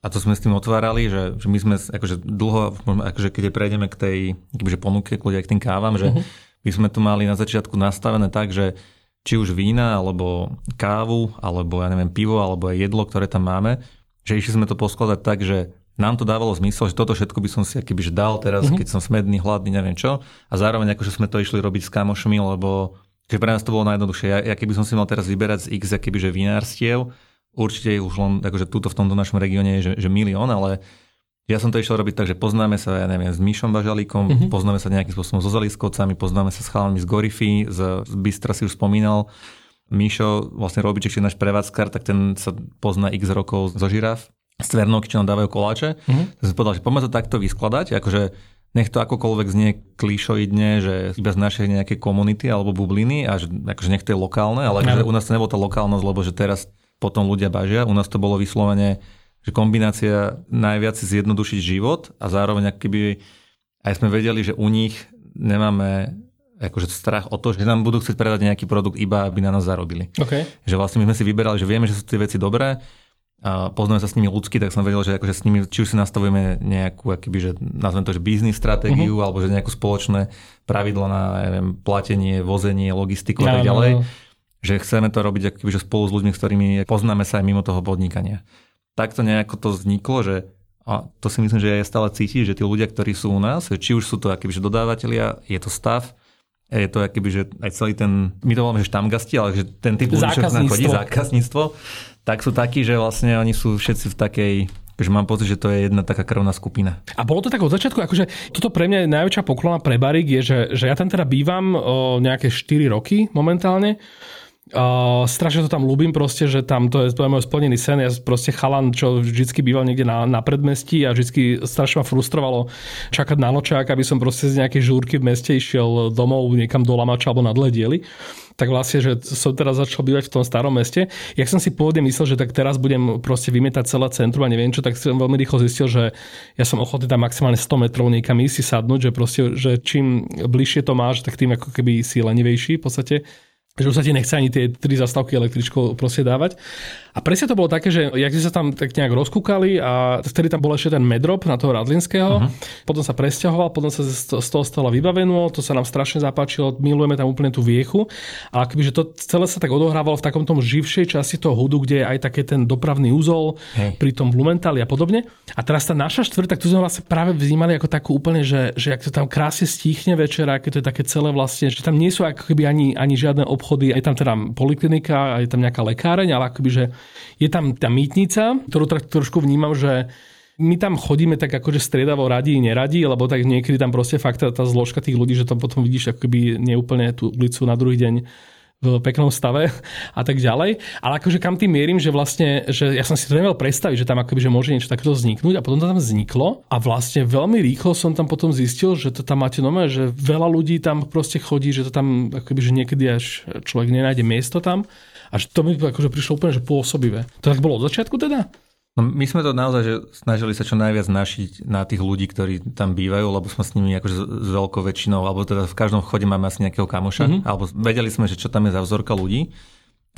a to sme s tým otvárali, že, že my sme akože dlho, akože keď prejdeme k tej akože ponuke, k tým kávam, že uh-huh. my sme tu mali na začiatku nastavené tak, že či už vína, alebo kávu, alebo ja neviem, pivo, alebo aj jedlo, ktoré tam máme, že išli sme to poskladať tak, že nám to dávalo zmysel, že toto všetko by som si akoby dal teraz, mm-hmm. keď som smedný, hladný, neviem čo. A zároveň akože sme to išli robiť s kamošmi, lebo že pre nás to bolo najjednoduchšie. Ja, ja keby som si mal teraz vyberať z x akoby, že vinárstiev, určite už len akože túto v tomto našom regióne je, že, že milión, ale ja som to išiel robiť tak, že poznáme sa, ja neviem, s Myšom Bažalíkom, mm-hmm. poznáme sa nejakým spôsobom so Zaliskovcami, poznáme sa s chalami z Gorify, z, z Bystra si už spomínal. Mišo, vlastne Robiček, je náš prevádzkar, tak ten sa pozná x rokov zo žiraf, z Tvernovky, čo nám dávajú koláče. Mm-hmm. Tak som povedal, že poďme to takto vyskladať, akože nech to akokoľvek znie klišoidne, že iba z našej nejakej komunity alebo bubliny a že akože nech to je lokálne, ale akože u nás to nebolo tá lokálnosť, lebo že teraz potom ľudia bažia. U nás to bolo vyslovene že kombinácia najviac zjednodušiť život a zároveň keby aj sme vedeli, že u nich nemáme akože strach o to, že nám budú chcieť predať nejaký produkt iba, aby na nás zarobili. Okay. Že vlastne my sme si vyberali, že vieme, že sú tie veci dobré, a poznáme sa s nimi ľudsky, tak som vedel, že akože s nimi, či už si nastavujeme nejakú, akýby, že nazvem to, že biznis stratégiu, uh-huh. alebo že nejakú spoločné pravidlo na neviem, platenie, vozenie, logistiku a tak ďalej. No, no. Že chceme to robiť akýby, že spolu s ľuďmi, s ktorými poznáme sa aj mimo toho podnikania takto nejako to vzniklo, že a to si myslím, že je stále cítiť, že tí ľudia, ktorí sú u nás, či už sú to akýby, že dodávateľia, je to stav, je to akýby, že aj celý ten, my to voláme, že štamgasti, ale že ten typ ľudí, čo chodí, zákazníctvo, tak sú takí, že vlastne oni sú všetci v takej že mám pocit, že to je jedna taká krvná skupina. A bolo to tak od začiatku, akože toto pre mňa je najväčšia poklona pre Barik, je, že, že ja tam teda bývam o nejaké 4 roky momentálne Uh, strašne to tam ľúbim proste, že tam to je, to je môj splnený sen. Ja proste chalan, čo vždycky býval niekde na, na predmestí a vždycky strašne ma frustrovalo čakať na nočák, aby som proste z nejakej žúrky v meste išiel domov niekam do Lamača alebo na diely tak vlastne, že som teraz začal bývať v tom starom meste. Jak som si pôvodne myslel, že tak teraz budem proste vymietať celé centrum a neviem čo, tak som veľmi rýchlo zistil, že ja som ochotný tam maximálne 100 metrov niekam ísť si sadnúť, že proste, že čím bližšie to máš, tak tým ako keby si lenivejší v podstate že už sa ti nechce ani tie tri zastávky električkou proste dávať. A presne to bolo také, že jak sme sa tam tak nejak rozkúkali a vtedy tam bol ešte ten medrop na toho Radlinského, uh-huh. potom sa presťahoval, potom sa z toho stalo vybavené, to sa nám strašne zapáčilo, milujeme tam úplne tú viechu, ale akoby, že to celé sa tak odohrávalo v takom tom živšej časti toho hudu, kde je aj také ten dopravný úzol, hey. pri tom Blumenthali a podobne. A teraz tá naša štvrť, tak tu sme vlastne práve vnímali ako takú úplne, že, že ak to tam krásne stíchne večera, keď to je také celé vlastne, že tam nie sú ako keby ani, ani žiadne obchody, je tam teda poliklinika, je tam nejaká lekáreň, ale akoby, že je tam tá mýtnica, ktorú trošku vnímam, že my tam chodíme tak akože striedavo radí, neradí, lebo tak niekedy tam proste fakt tá zložka tých ľudí, že tam potom vidíš akoby neúplne tú ulicu na druhý deň v peknom stave a tak ďalej. Ale akože kam tým mierim, že vlastne, že ja som si to nevedel predstaviť, že tam akoby, že môže niečo takéto vzniknúť a potom to tam vzniklo a vlastne veľmi rýchlo som tam potom zistil, že to tam máte nové, že veľa ľudí tam proste chodí, že to tam akoby, že niekedy až človek nenájde miesto tam a že to mi akože prišlo úplne že pôsobivé. To tak bolo od začiatku teda? No my sme to naozaj že snažili sa čo najviac našiť na tých ľudí, ktorí tam bývajú, lebo sme s nimi akože s veľkou väčšinou, alebo teda v každom chode máme asi nejakého kamoša, mm-hmm. alebo vedeli sme, že čo tam je za vzorka ľudí.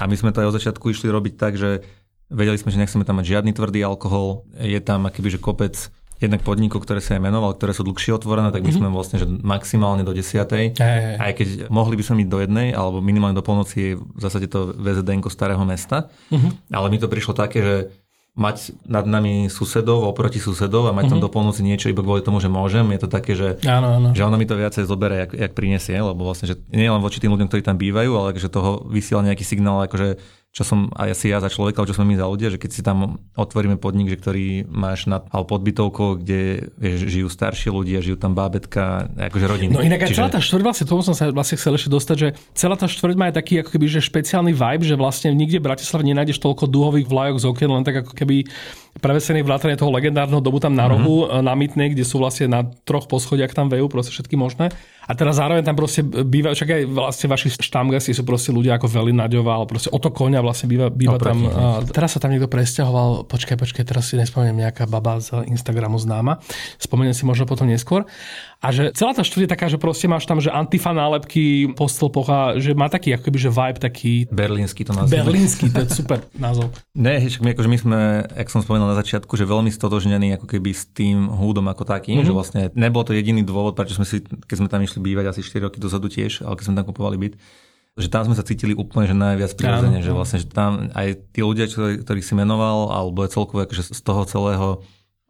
A my sme to aj od začiatku išli robiť tak, že vedeli sme, že nechceme tam mať žiadny tvrdý alkohol, je tam akýby, že kopec jednak podnikov, ktoré sa aj menoval, ktoré sú dlhšie otvorené, tak my mm-hmm. sme vlastne že maximálne do 10. Hey, hey. Aj keď mohli by sme ísť do jednej, alebo minimálne do polnoci je v zásade to VZD starého mesta. Mm-hmm. Ale mi to prišlo také, že mať nad nami susedov oproti susedov a mať mm-hmm. tam mhm. do polnoci niečo iba kvôli tomu, že môžem, je to také, že, áno, áno. že ono mi to viacej zoberie, jak, jak prinesie, lebo vlastne, že nie len voči tým ľuďom, ktorí tam bývajú, ale že toho vysiela nejaký signál, akože čo som aj asi ja za človeka, čo sme my za ľudia, že keď si tam otvoríme podnik, že ktorý máš nad, alebo podbytovkou, kde vieš, žijú starší ľudia, žijú tam bábetka, akože rodiny. No inak aj Čiže... celá tá štvrť, vlastne tomu som sa vlastne chcel ešte dostať, že celá tá štvrť má aj taký ako keby, že špeciálny vibe, že vlastne nikde v Bratislave nenájdeš toľko duhových vlajok z okien, len tak ako keby prevesený vrátane toho legendárneho dobu tam na rohu, mm-hmm. na Mytnej, kde sú vlastne na troch poschodiach tam vejú, proste všetky možné. A teraz zároveň tam proste býva, však aj vlastne vaši štamgasi sú proste ľudia ako Veli Naďová, ale proste o to konia vlastne býva, býva tam. A teraz sa tam niekto presťahoval, počkaj, počkaj, teraz si nespomeniem nejaká baba z Instagramu známa. Spomeniem si možno potom neskôr. A že celá tá štúdia je taká, že proste máš tam, že antifa nálepky po stĺpoch a že má taký ako keby, že vibe taký... Berlínsky to nazýva. Berlínsky, to je super názov. Ne, my, akože my sme, jak som spomenul na začiatku, že veľmi stotožnení ako keby s tým húdom ako takým, mm-hmm. že vlastne nebol to jediný dôvod, prečo sme si, keď sme tam išli bývať asi 4 roky dozadu tiež, ale keď sme tam kupovali byt, že tam sme sa cítili úplne že najviac prirodzene, že vlastne že tam aj tí ľudia, ktorých si menoval, alebo celkovo akože z toho celého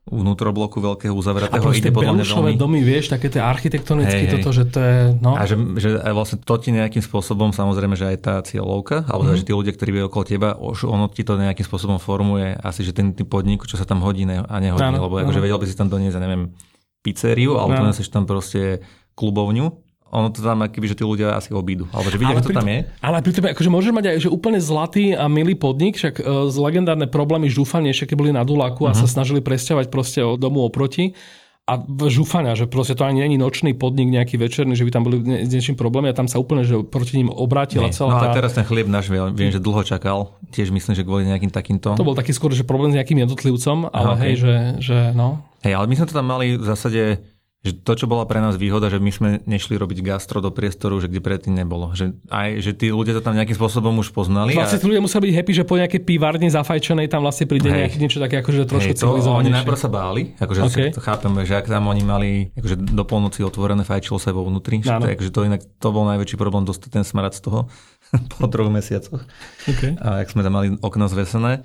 vnútrobloku veľkého uzavretého. A ide podľa mňa veľmi... domy, vieš, také tie architektonické hey, toto, že to je... No. A že, že vlastne to ti nejakým spôsobom, samozrejme, že aj tá cieľovka, alebo mm-hmm. že tí ľudia, ktorí bývajú okolo teba, už ono ti to nejakým spôsobom formuje asi, že ten typ podnik, čo sa tam hodí ne, a nehodí, áno, lebo akože vedel by si tam doniesť, neviem, pizzeriu, alebo to tam proste klubovňu, ono to tam keby, že tí ľudia asi obídu. Alebo že vidia, že to tam je. Ale pri tebe, akože môžeš mať aj že úplne zlatý a milý podnik, však z legendárne problémy žúfanie, keď boli na Duláku uh-huh. a sa mhm. snažili presťahovať proste od domu oproti a žúfania, že proste to ani není nočný podnik nejaký večerný, že by tam boli s niečím problémy a tam sa úplne že proti ním obrátila Nie. celá No a tá... teraz ten chlieb náš, viem, že dlho čakal, tiež myslím, že kvôli nejakým takýmto. To bol taký skôr, že problém s nejakým jednotlivcom, ale Aha, hej, okay. že, že no. Hej, ale my sme to tam mali v zásade že to, čo bola pre nás výhoda, že my sme nešli robiť gastro do priestoru, že kde predtým nebolo. Že aj, že tí ľudia to tam nejakým spôsobom už poznali. Vlastne a... ľudia museli byť happy, že po nejakej pivárni zafajčenej tam vlastne príde hey. nejaké niečo také, akože trošku hey, to, Oni najprv sa báli, akože okay. to chápeme, že ak tam oni mali akože do polnoci otvorené, fajčilo sa vo vnútri. Takže to, inak, to bol najväčší problém dostať ten smrad z toho po troch mesiacoch. Okay. A ak sme tam mali okno zvesené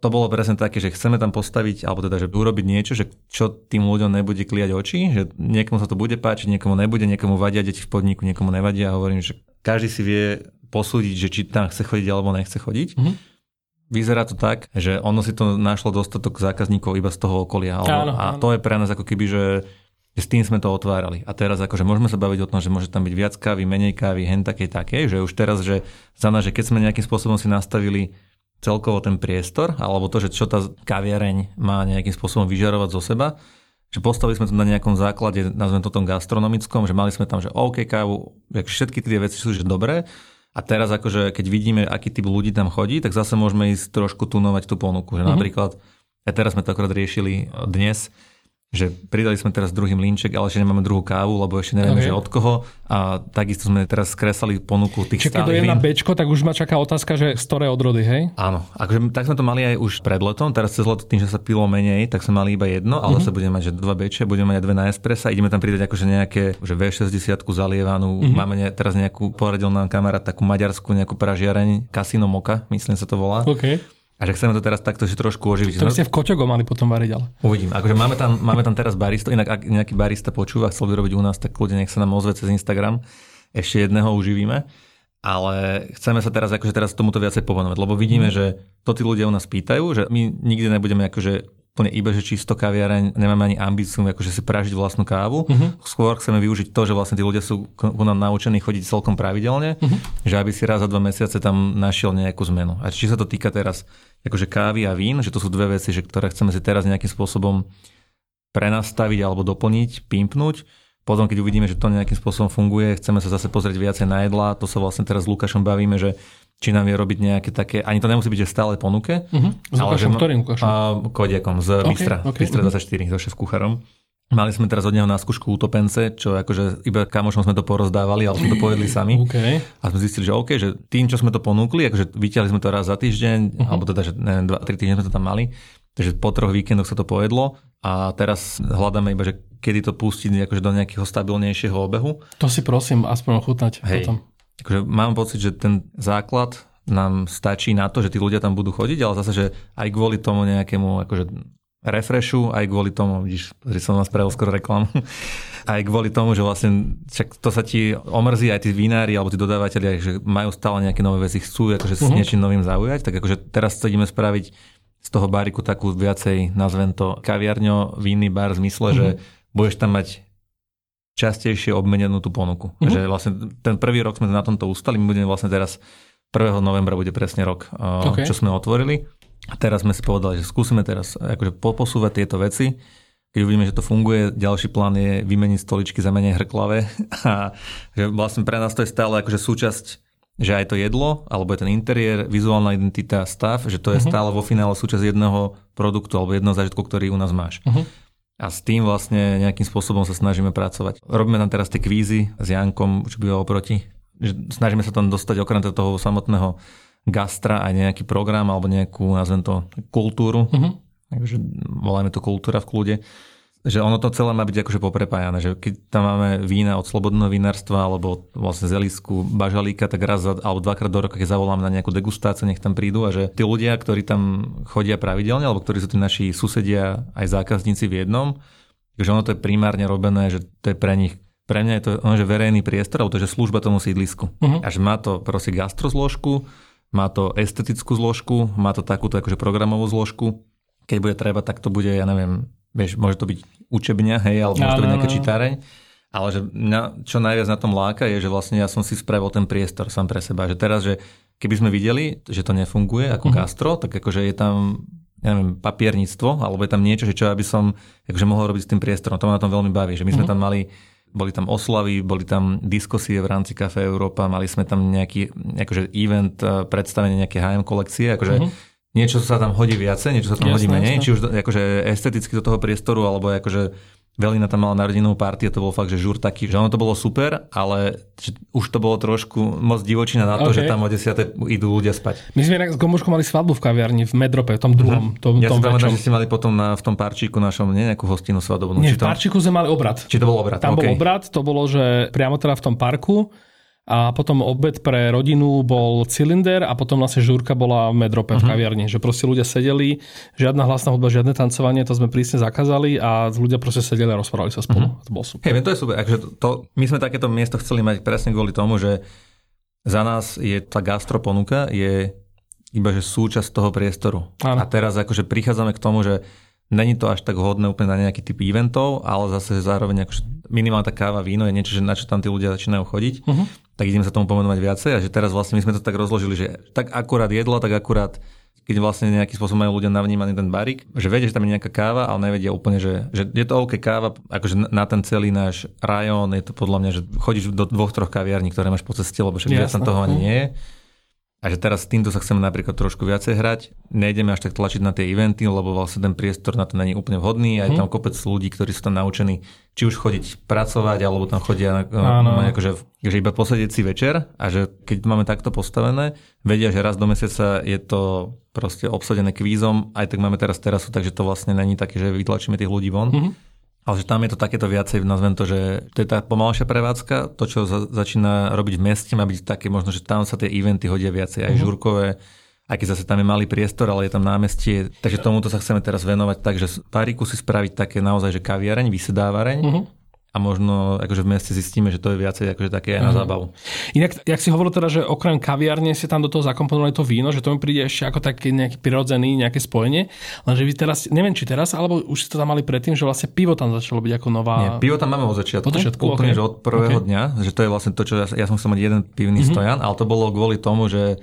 to bolo presne také, že chceme tam postaviť, alebo teda, že urobiť niečo, že čo tým ľuďom nebude kliať oči, že niekomu sa to bude páčiť, niekomu nebude, niekomu vadia deti v podniku, niekomu nevadia. A hovorím, že každý si vie posúdiť, že či tam chce chodiť alebo nechce chodiť. Mm-hmm. Vyzerá to tak, že ono si to našlo dostatok zákazníkov iba z toho okolia. Áno, a áno. to je pre nás ako keby, že s tým sme to otvárali. A teraz akože môžeme sa baviť o tom, že môže tam byť viac kávy, menej kávy, hen také, také, že už teraz, že za nás, že keď sme nejakým spôsobom si nastavili celkovo ten priestor, alebo to, že čo tá kaviareň má nejakým spôsobom vyžarovať zo seba, že postavili sme to na nejakom základe, nazvem to tom gastronomickom, že mali sme tam, že OK kávu, všetky tie veci sú že dobré, a teraz akože, keď vidíme, aký typ ľudí tam chodí, tak zase môžeme ísť trošku tunovať tú ponuku. Že mm-hmm. napríklad, a teraz sme to akorát riešili dnes, že pridali sme teraz druhý mlinček, ale ešte nemáme druhú kávu, lebo ešte nevieme, okay. že od koho. A takisto sme teraz skresali ponuku tých Čiže keď dojde na Bčko, tak už ma čaká otázka, že z ktoré odrody, hej? Áno. Akože, tak sme to mali aj už pred letom, teraz cez leto tým, že sa pilo menej, tak sme mali iba jedno, ale mm-hmm. sa budeme mať, že dva Bčie, budeme mať aj dve na espressa, ideme tam pridať akože nejaké, že V60 zalievanú, mm-hmm. máme ne, teraz nejakú, poradil nám kamarát takú maďarskú nejakú pražiareň, Casino Moka, myslím sa to volá. Okay. A že chceme to teraz takto že trošku oživiť. To ste v Koťogo mali potom variť, ale. Uvidím. Akože máme tam, máme tam teraz baristo, inak ak nejaký barista počúva, chcel by robiť u nás, tak ľudia nech sa nám ozve cez Instagram. Ešte jedného uživíme. Ale chceme sa teraz akože teraz tomuto viacej povenovať, lebo vidíme, mm. že to tí ľudia u nás pýtajú, že my nikdy nebudeme akože úplne iba, že čisto kaviareň, nemáme ani ambíciu akože si pražiť vlastnú kávu. Uh-huh. Skôr chceme využiť to, že vlastne tí ľudia sú ku nám naučení chodiť celkom pravidelne, uh-huh. že aby si raz za dva mesiace tam našiel nejakú zmenu. A či sa to týka teraz akože kávy a vín, že to sú dve veci, že ktoré chceme si teraz nejakým spôsobom prenastaviť alebo doplniť, pimpnúť. Potom, keď uvidíme, že to nejakým spôsobom funguje, chceme sa zase pozrieť viacej na jedla. To sa vlastne teraz s Lukášom bavíme, že či nám vie robiť nejaké také, ani to nemusí byť, že stále ponuke. Uh-huh. S ale Lukášom, že, ktorým Lukášom? Kodiakom z okay, Bystra, okay, Bystra uh-huh. 24, so šéf kucharom. Mali sme teraz od neho na skúšku utopence, čo akože iba kamošom sme to porozdávali, ale sme to povedli sami. Okay. A sme zistili, že OK, že tým, čo sme to ponúkli, akože vyťahli sme to raz za týždeň, uh-huh. alebo teda, že neviem, dva, tri týždne sme to tam mali, takže po troch víkendoch sa to pojedlo a teraz hľadáme iba, že kedy to pustiť akože do nejakého stabilnejšieho obehu. To si prosím aspoň ochutnať Hej. potom. Akože mám pocit, že ten základ nám stačí na to, že tí ľudia tam budú chodiť, ale zase, že aj kvôli tomu nejakému akože refreshu, aj kvôli tomu, vidíš, že som vás spravil skoro reklamu, aj kvôli tomu, že vlastne však to sa ti omrzí aj tí vinári alebo tí dodávateľi, že majú stále nejaké nové veci, chcú akože uh-huh. s mhm. niečím novým zaujať, tak akože teraz chceme spraviť z toho bariku takú viacej, nazvem to kaviarňo, vinný bar v zmysle, uh-huh. že budeš tam mať častejšie obmenenú tú ponuku. Uh-huh. Že vlastne ten prvý rok sme na tomto ustali, my budeme vlastne teraz 1. novembra bude presne rok, okay. čo sme otvorili. A teraz sme si povedali, že skúsime teraz akože posúvať tieto veci. Keď uvidíme, že to funguje, ďalší plán je vymeniť stoličky za menej hrklavé. A že vlastne pre nás to je stále akože súčasť že aj to jedlo, alebo je ten interiér, vizuálna identita, stav, že to je uh-huh. stále vo finále súčasť jedného produktu alebo jedného zážitku, ktorý u nás máš. Uh-huh. A s tým vlastne nejakým spôsobom sa snažíme pracovať. Robíme tam teraz tie kvízy s Jankom, čo býva oproti. Snažíme sa tam dostať okrem toho samotného gastra aj nejaký program alebo nejakú, nazvem to, kultúru. Uh-huh. Takže voláme to kultúra v kľude že ono to celé má byť akože poprepájane, že keď tam máme vína od slobodného vinárstva alebo vlastne zelisku bažalíka, tak raz alebo dvakrát do roka, keď zavolám na nejakú degustáciu, nech tam prídu a že tí ľudia, ktorí tam chodia pravidelne alebo ktorí sú tí naši susedia aj zákazníci v jednom, že ono to je primárne robené, že to je pre nich pre mňa je to ono, že verejný priestor, alebo to, že služba tomu sídlisku. Uh-huh. A že má to proste gastrozložku, má to estetickú zložku, má to takúto akože programovú zložku. Keď bude treba, tak to bude, ja neviem, Vieš, môže to byť učebňa, hej, alebo môže to byť nejaká čitáreň. Ale že mňa, čo najviac na tom láka je, že vlastne ja som si spravil ten priestor sám pre seba. Že teraz, že keby sme videli, že to nefunguje ako uh-huh. gastro, tak akože je tam ja neviem, papierníctvo, alebo je tam niečo, že čo aby som akože mohol robiť s tým priestorom. To ma na tom veľmi baví, že my sme uh-huh. tam mali boli tam oslavy, boli tam diskusie v rámci Café Európa, mali sme tam nejaký akože event, eh, predstavenie nejaké HM kolekcie, akože uh-huh niečo sa tam hodí viacej, niečo sa tam jasne, hodí menej, jasne. či už akože esteticky do toho priestoru, alebo akože Velina tam mala narodenovú party a to bol fakt, že žur taký, že ono to bolo super, ale že už to bolo trošku moc divočina na to, okay. že tam o 10. idú ľudia spať. My sme s Gomuškom mali svadbu v kaviarni v Medrope, v tom druhom. Uh-huh. Tom, ja tom si pamätám, že ste mali potom na, v tom parčíku našom nie, nejakú hostinu svadobnú. Nie, v parčíku sme mali obrad. Či to bol obrad? Tam okay. bol obrad, to bolo, že priamo teda v tom parku a potom obed pre rodinu bol cylinder a potom vlastne žúrka bola v medrope uh-huh. v mhm. kaviarni, že proste ľudia sedeli, žiadna hlasná hudba, žiadne tancovanie, to sme prísne zakázali a ľudia proste sedeli a rozprávali sa spolu. Uh-huh. To bolo super. Hey, to je super. Akože to, to, my sme takéto miesto chceli mať presne kvôli tomu, že za nás je tá gastroponuka je iba že súčasť toho priestoru. Ano. A teraz akože prichádzame k tomu, že Není to až tak hodné úplne na nejaký typ eventov, ale zase zároveň akože minimálna tá káva, víno je niečo, že na čo tam tí ľudia začínajú chodiť. Uh-huh. Tak ideme sa tomu pomenovať viacej a že teraz vlastne my sme to tak rozložili, že tak akurát jedlo, tak akurát keď vlastne nejakým spôsobom majú ľudia navnímaný ten barik, že vedia, že tam je nejaká káva, ale nevedia úplne, že, že je to OK káva, akože na ten celý náš rajón je to podľa mňa, že chodíš do dvoch, troch kaviarní, ktoré máš po ceste, lebo však viac tam toho ani nie je. A že teraz s týmto sa chceme napríklad trošku viacej hrať. Nejdeme až tak tlačiť na tie eventy, lebo vlastne ten priestor na to není úplne vhodný. Aj mhm. tam kopec ľudí, ktorí sú tam naučení či už chodiť pracovať, alebo tam chodia no, akože, že iba posedieť si večer a že keď máme takto postavené, vedia, že raz do mesiaca je to proste obsadené kvízom, aj tak máme teraz terasu, takže to vlastne není také, že vytlačíme tých ľudí von. Mm-hmm ale že tam je to takéto viacej, nazvem to, že to je tá pomalšia prevádzka, to, čo za, začína robiť v meste, má byť také možno, že tam sa tie eventy hodia viacej, aj uh-huh. žurkové, aj keď zase tam je malý priestor, ale je tam námestie. Takže tomuto sa chceme teraz venovať tak, že Pariku si spraviť také naozaj, že kaviareň, vysedávareň, uh-huh a možno akože v meste zistíme, že to je viacej akože také aj na mhm. zábavu. Inak, jak si hovoril teda, že okrem kaviarne si tam do toho zakomponovali to víno, že to mi príde ešte ako taký nejaký prirodzený, nejaké spojenie, lenže vy teraz, neviem či teraz, alebo už ste to tam mali predtým, že vlastne pivo tam začalo byť ako nová... Nie, pivo tam máme od začiatku, od začiatku úplne, okay. že od prvého okay. dňa, že to je vlastne to, čo ja, ja som chcel mať jeden pivný mm-hmm. stojan, ale to bolo kvôli tomu, že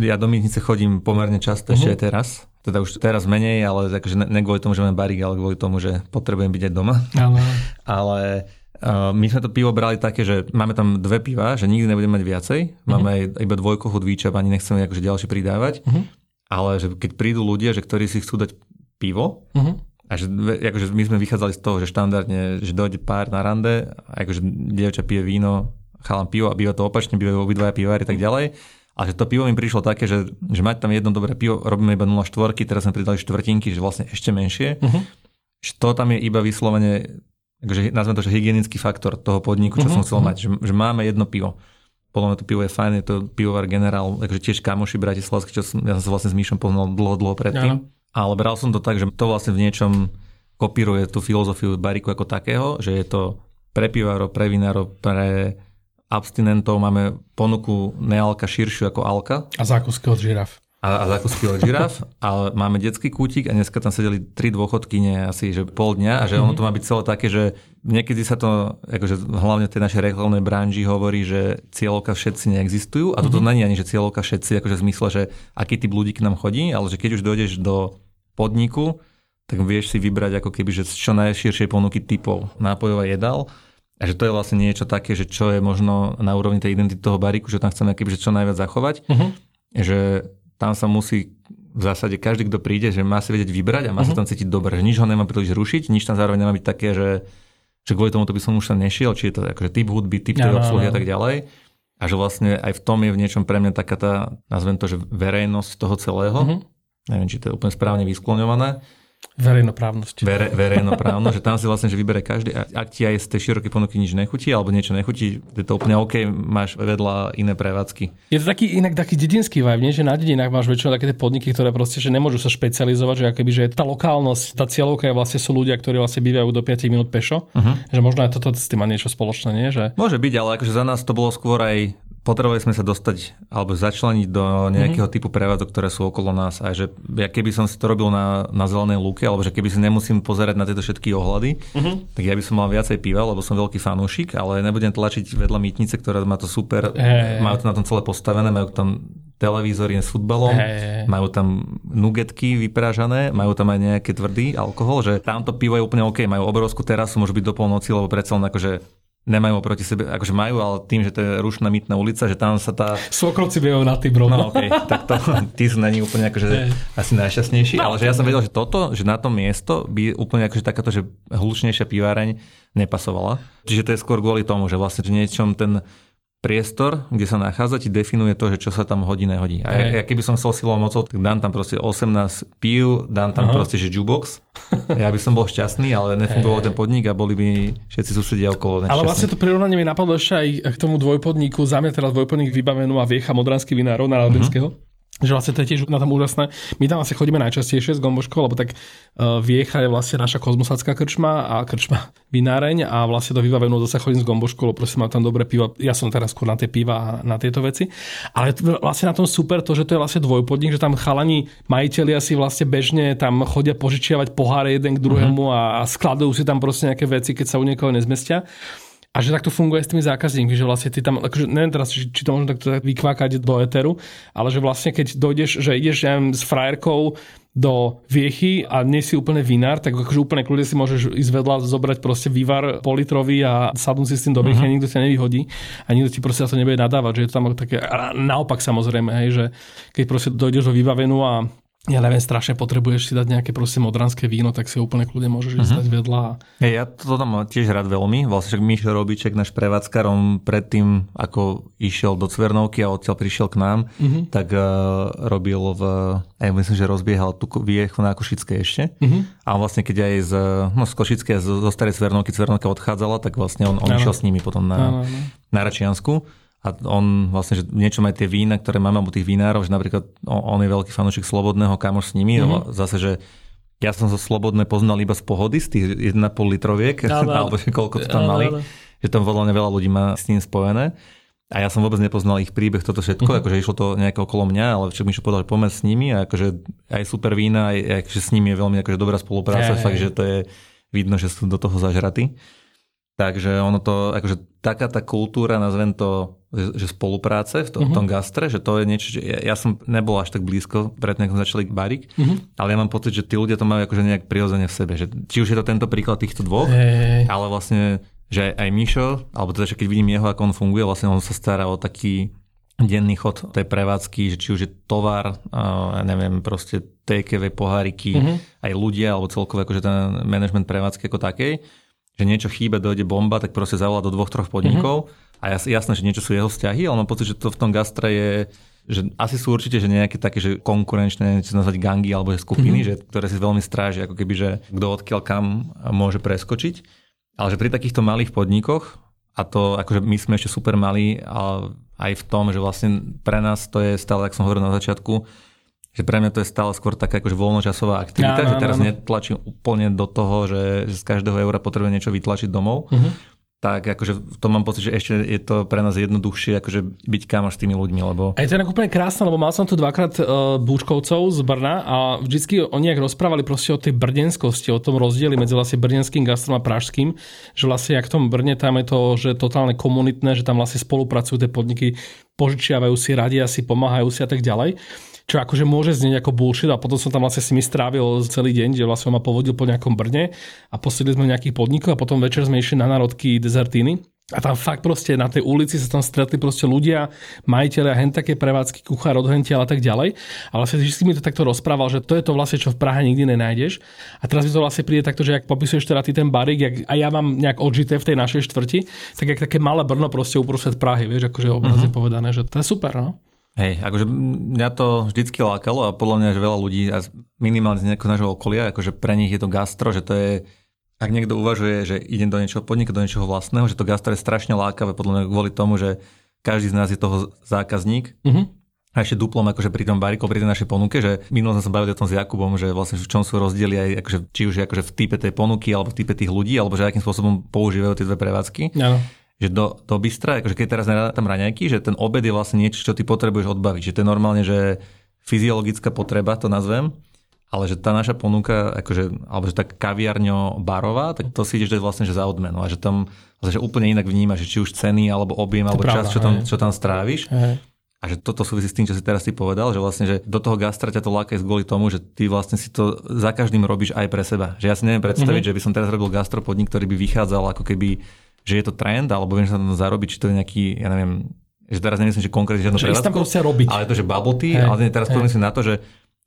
ja do Mytnice chodím pomerne často uh-huh. ešte aj teraz, teda už teraz menej, ale akože ne, ne kvôli tomu, že mám barík, ale kvôli tomu, že potrebujem byť aj doma. Ale, ale uh, my sme to pivo brali také, že máme tam dve piva, že nikdy nebudeme mať viacej. Máme uh-huh. aj iba dvojko chudvíča, ani nechceme akože ďalšie pridávať. Uh-huh. Ale že keď prídu ľudia, že ktorí si chcú dať pivo, uh-huh. a že akože my sme vychádzali z toho, že štandardne, že dojde pár na rande, akože dievča pije víno, chalám pivo a býva to opačne, bývajú obidvaja pivári a tak ďalej a že to pivo mi prišlo také, že, že mať tam jedno dobré pivo, robíme iba 0,4, teraz sme pridali štvrtinky, že vlastne ešte menšie. Uh-huh. Že to tam je iba vyslovene, akože nazvem to, že hygienický faktor toho podniku, čo uh-huh. som chcel uh-huh. mať. Že, že máme jedno pivo. Podľa mňa to pivo je fajn, je to pivovar generál, takže tiež kamoši bratislavský, čo som, ja som sa vlastne s Míšom poznal dlho, dlho predtým. Uh-huh. ale bral som to tak, že to vlastne v niečom kopíruje tú filozofiu bariku ako takého, že je to pre pivárov, pre vinárov, pre abstinentov máme ponuku nealka širšiu ako alka. A zákusky od žiraf. A, a zákusky od žiraf, ale máme detský kútik a dneska tam sedeli tri dôchodkyne asi že pol dňa a že ono to má byť celé také, že niekedy sa to, akože hlavne v tej našej reklamnej branži hovorí, že cieľovka všetci neexistujú a toto mm-hmm. není ani, že cieľovka všetci, akože v zmysle, že aký typ ľudí k nám chodí, ale že keď už dojdeš do podniku, tak vieš si vybrať ako keby, že z čo najširšej ponuky typov nápojov a jedál a že to je vlastne niečo také, že čo je možno na úrovni tej identity toho baríku, že tam chceme keby, že čo najviac zachovať. Uh-huh. Že tam sa musí v zásade každý, kto príde, že má si vedieť vybrať a má uh-huh. sa mhm. tam cítiť dobre. Že nič ho nemá príliš rušiť, nič tam zároveň nemá byť také, že, že kvôli tomu to by som už tam nešiel, či je to akože typ hudby, typ tej obsluhy a tak ďalej. A že vlastne aj v tom je v niečom pre mňa taká tá, nazvem to, že verejnosť toho celého. Uh-huh. Neviem, či to je úplne správne vyskloňované Verejnoprávnosť. Vere, verejnoprávno, že tam si vlastne, že vybere každý. Ak ti aj z tej širokej ponuky nič nechutí, alebo niečo nechutí, je to úplne OK, máš vedľa iné prevádzky. Je to taký inak taký dedinský vibe, nie? že na dedinách máš väčšinou také tie podniky, ktoré proste, že nemôžu sa špecializovať, že akoby, že tá lokálnosť, tá cieľovka je vlastne sú ľudia, ktorí vlastne bývajú do 5 minút pešo. Uh-huh. Že možno aj toto s tým má niečo spoločné, nie? Že... Môže byť, ale akože za nás to bolo skôr aj potrebovali sme sa dostať alebo začleniť do nejakého mm-hmm. typu prevádzok, ktoré sú okolo nás. A že ja keby som si to robil na, na zelenej lúke, alebo že keby si nemusím pozerať na tieto všetky ohľady, mm-hmm. tak ja by som mal viacej piva, lebo som veľký fanúšik, ale nebudem tlačiť vedľa mýtnice, ktorá má to super, hey. majú to na tom celé postavené, majú tam televízory s futbalom, hey. majú tam nugetky vyprážané, majú tam aj nejaké tvrdý alkohol, že tamto pivo je úplne OK, majú obrovskú terasu, môžu byť do polnoci, lebo predsa len akože nemajú proti sebe, akože majú, ale tým, že to je rušná mytná ulica, že tam sa tá... Svokrovci bývajú na tým rovno. No okay, tak to, ty sú není úplne akože asi najšťastnejší, no, ale že ja som vedel, že toto, že na to miesto by úplne akože takáto, že hlučnejšia piváreň nepasovala. Čiže to je skôr kvôli tomu, že vlastne že niečom ten priestor, kde sa nachádza, ti definuje to, že čo sa tam hodí, nehodí. A ja, ja keby som chcel silou mocou, tak dám tam proste 18 pív, dám tam Aha. proste, že jukebox. Ja by som bol šťastný, ale nefungoval ten podnik a boli by všetci susedia okolo nešťastní. Ale vlastne to prirovnanie mi napadlo ešte aj k tomu dvojpodniku. Za mňa teraz dvojpodnik vybavenú a viecha Modranský vinárov na Radinského. Uh-huh že vlastne to je tiež na tom úžasné. My tam asi chodíme najčastejšie s Gomboškou, lebo tak uh, Viecha je vlastne naša kozmosacká krčma a krčma vináreň a vlastne do vybavenú zase chodím s Gomboškou, lebo prosím, mám tam dobré pivo. Ja som teraz skôr na tie piva a na tieto veci. Ale vlastne na tom super to, že to je vlastne dvojpodnik, že tam chalani majiteľi asi vlastne bežne tam chodia požičiavať poháre jeden k druhému uh-huh. a skladujú si tam proste nejaké veci, keď sa u niekoho nezmestia. A že takto funguje s tými zákazníkmi, že vlastne ty tam, akože neviem teraz, či, či to môžem takto vykvákať do eteru, ale že vlastne keď dojdeš, že ideš ja s frajerkou do viechy a nie si úplne vinár, tak akože úplne kľudne si môžeš ísť vedľa zobrať proste vývar politrový a sadnúť si s tým do viechy uh-huh. a nikto ťa nevyhodí a nikto ti proste to nebude nadávať, že je to tam také, a naopak samozrejme, hej, že keď proste dojdeš do vybavenú a ja neviem, strašne potrebuješ si dať nejaké proste modranské víno, tak si úplne kľudne môžeš uh-huh. stať vedľa. Hey, ja to tam tiež rád veľmi. Vlastne však Mišo Robiček, náš prevádzkar, on predtým, ako išiel do Cvernovky a odtiaľ prišiel k nám, uh-huh. tak uh, robil v, aj myslím, že rozbiehal tú viechu na Košické ešte. Uh-huh. A vlastne, keď aj z, no, z Košické, zo, zo starej Cvernovky, Cvernovka odchádzala, tak vlastne on, on išiel s nimi potom na, na Račiansku. A on vlastne, že niečo aj tie vína, ktoré máme, alebo tých vinárov, že napríklad on, on je veľký fanúšik Slobodného, kamoš s nimi, mm-hmm. zase, že ja som zo Slobodné poznal iba z pohody, z tých 1,5 litroviek, no, no. alebo že koľko to tam no, mali, že tam veľa, veľa ľudí má s tým spojené. A ja som vôbec nepoznal ich príbeh, toto všetko, uh-huh. akože išlo to nejak okolo mňa, ale však mi povedal, že poďme s nimi a akože aj super vína, aj akože s nimi je veľmi akože dobrá spolupráca, hey, fakt, že to je vidno, že sú do toho zažratí. Takže ono to, akože taká tá kultúra, nazvem to že spolupráce v tom, uh-huh. tom gastre, že to je niečo, že ja, ja som nebol až tak blízko, predtým ako začali barik, uh-huh. ale ja mám pocit, že tí ľudia to majú akože nejak prirodzene v sebe. Že, či už je to tento príklad týchto dvoch, hey. ale vlastne, že aj Mišo, alebo teda, že keď vidím jeho, ako on funguje, vlastne on sa stará o taký denný chod tej prevádzky, že či už je tovar, ja neviem, proste takeaway poháriky, uh-huh. aj ľudia, alebo celkovo akože ten management prevádzky ako takej, že niečo chýba, dojde bomba, tak proste zavolá do dvoch, troch podnikov uh-huh a jasné, že niečo sú jeho vzťahy, ale mám pocit, že to v tom gastre je že asi sú určite že nejaké také, že konkurenčné, niečo nazvať gangy alebo skupiny, mm-hmm. že, ktoré si veľmi stráži, ako keby, že kto odkiaľ kam môže preskočiť. Ale že pri takýchto malých podnikoch, a to akože my sme ešte super malí, ale aj v tom, že vlastne pre nás to je stále, ako som hovoril na začiatku, že pre mňa to je stále skôr taká akože voľnočasová aktivita, no, no, že teraz no, no. netlačím úplne do toho, že, že z každého eura potrebujem niečo vytlačiť domov. Uh-huh tak akože to mám pocit, že ešte je to pre nás jednoduchšie akože byť kamoš s tými ľuďmi, lebo... A je to úplne krásne, lebo mal som tu dvakrát uh, búčkovcov z Brna a vždycky oni ak rozprávali proste o tej brdenskosti, o tom rozdieli medzi vlastne brdenským gastrom a pražským, že vlastne ak v tom Brne tam je to, že totálne komunitné, že tam vlastne spolupracujú tie podniky, požičiavajú si, radia si, pomáhajú si a tak ďalej čo akože môže znieť ako bullshit a potom som tam vlastne si mi strávil celý deň, kde vlastne ma povodil po nejakom Brne a posedli sme nejakých podnikov a potom večer sme išli na národky dezertíny. A tam fakt proste na tej ulici sa tam stretli proste ľudia, majiteľe, hen také prevádzky, kuchár, odhentiaľ a tak ďalej. A vlastne si mi to takto rozprával, že to je to vlastne, čo v Prahe nikdy nenájdeš. A teraz mi to vlastne príde takto, že ak popisuješ teda ty ten barik, jak, a ja mám nejak odžité v tej našej štvrti, tak jak také malé Brno proste uprostred Prahy, vieš, akože obrazne mm-hmm. povedané, že to je super, no. Hej, akože mňa to vždycky lákalo a podľa mňa, že veľa ľudí, a minimálne z nejakého nášho okolia, akože pre nich je to gastro, že to je, ak niekto uvažuje, že idem do niečoho podniku, do niečoho vlastného, že to gastro je strašne lákavé, podľa mňa kvôli tomu, že každý z nás je toho zákazník. Uh-huh. A ešte duplom akože pri tom bariku, pri tej našej ponuke, že minulo sme sa bavili o tom s Jakubom, že vlastne v čom sú rozdiely aj akože, či už akože v type tej ponuky alebo v type tých ľudí, alebo že akým spôsobom používajú tie dve prevádzky. Ja že do, do bystra, akože keď teraz tam raňajky, že ten obed je vlastne niečo, čo ty potrebuješ odbaviť. Že to je normálne, že fyziologická potreba, to nazvem, ale že tá naša ponuka, akože, alebo že tá kaviarňo barová, tak to si ideš dať vlastne že za odmenu a že tam vlastne, že úplne inak vnímaš, že či už ceny, alebo objem, alebo pravda, čas, čo tam, čo tam stráviš. Hej. A že toto súvisí s tým, čo si teraz ty povedal, že vlastne, že do toho gastra ťa to láka kvôli tomu, že ty vlastne si to za každým robíš aj pre seba. Že ja si neviem predstaviť, mm-hmm. že by som teraz robil gastropodnik, ktorý by vychádzal ako keby že je to trend, alebo viem, že sa to zarobiť, či to je nejaký, ja neviem, že teraz nemyslím, že konkrétne žiadnu prevádzku, ale to, že tea, hey, ale teraz hey. pomyslím na to, že,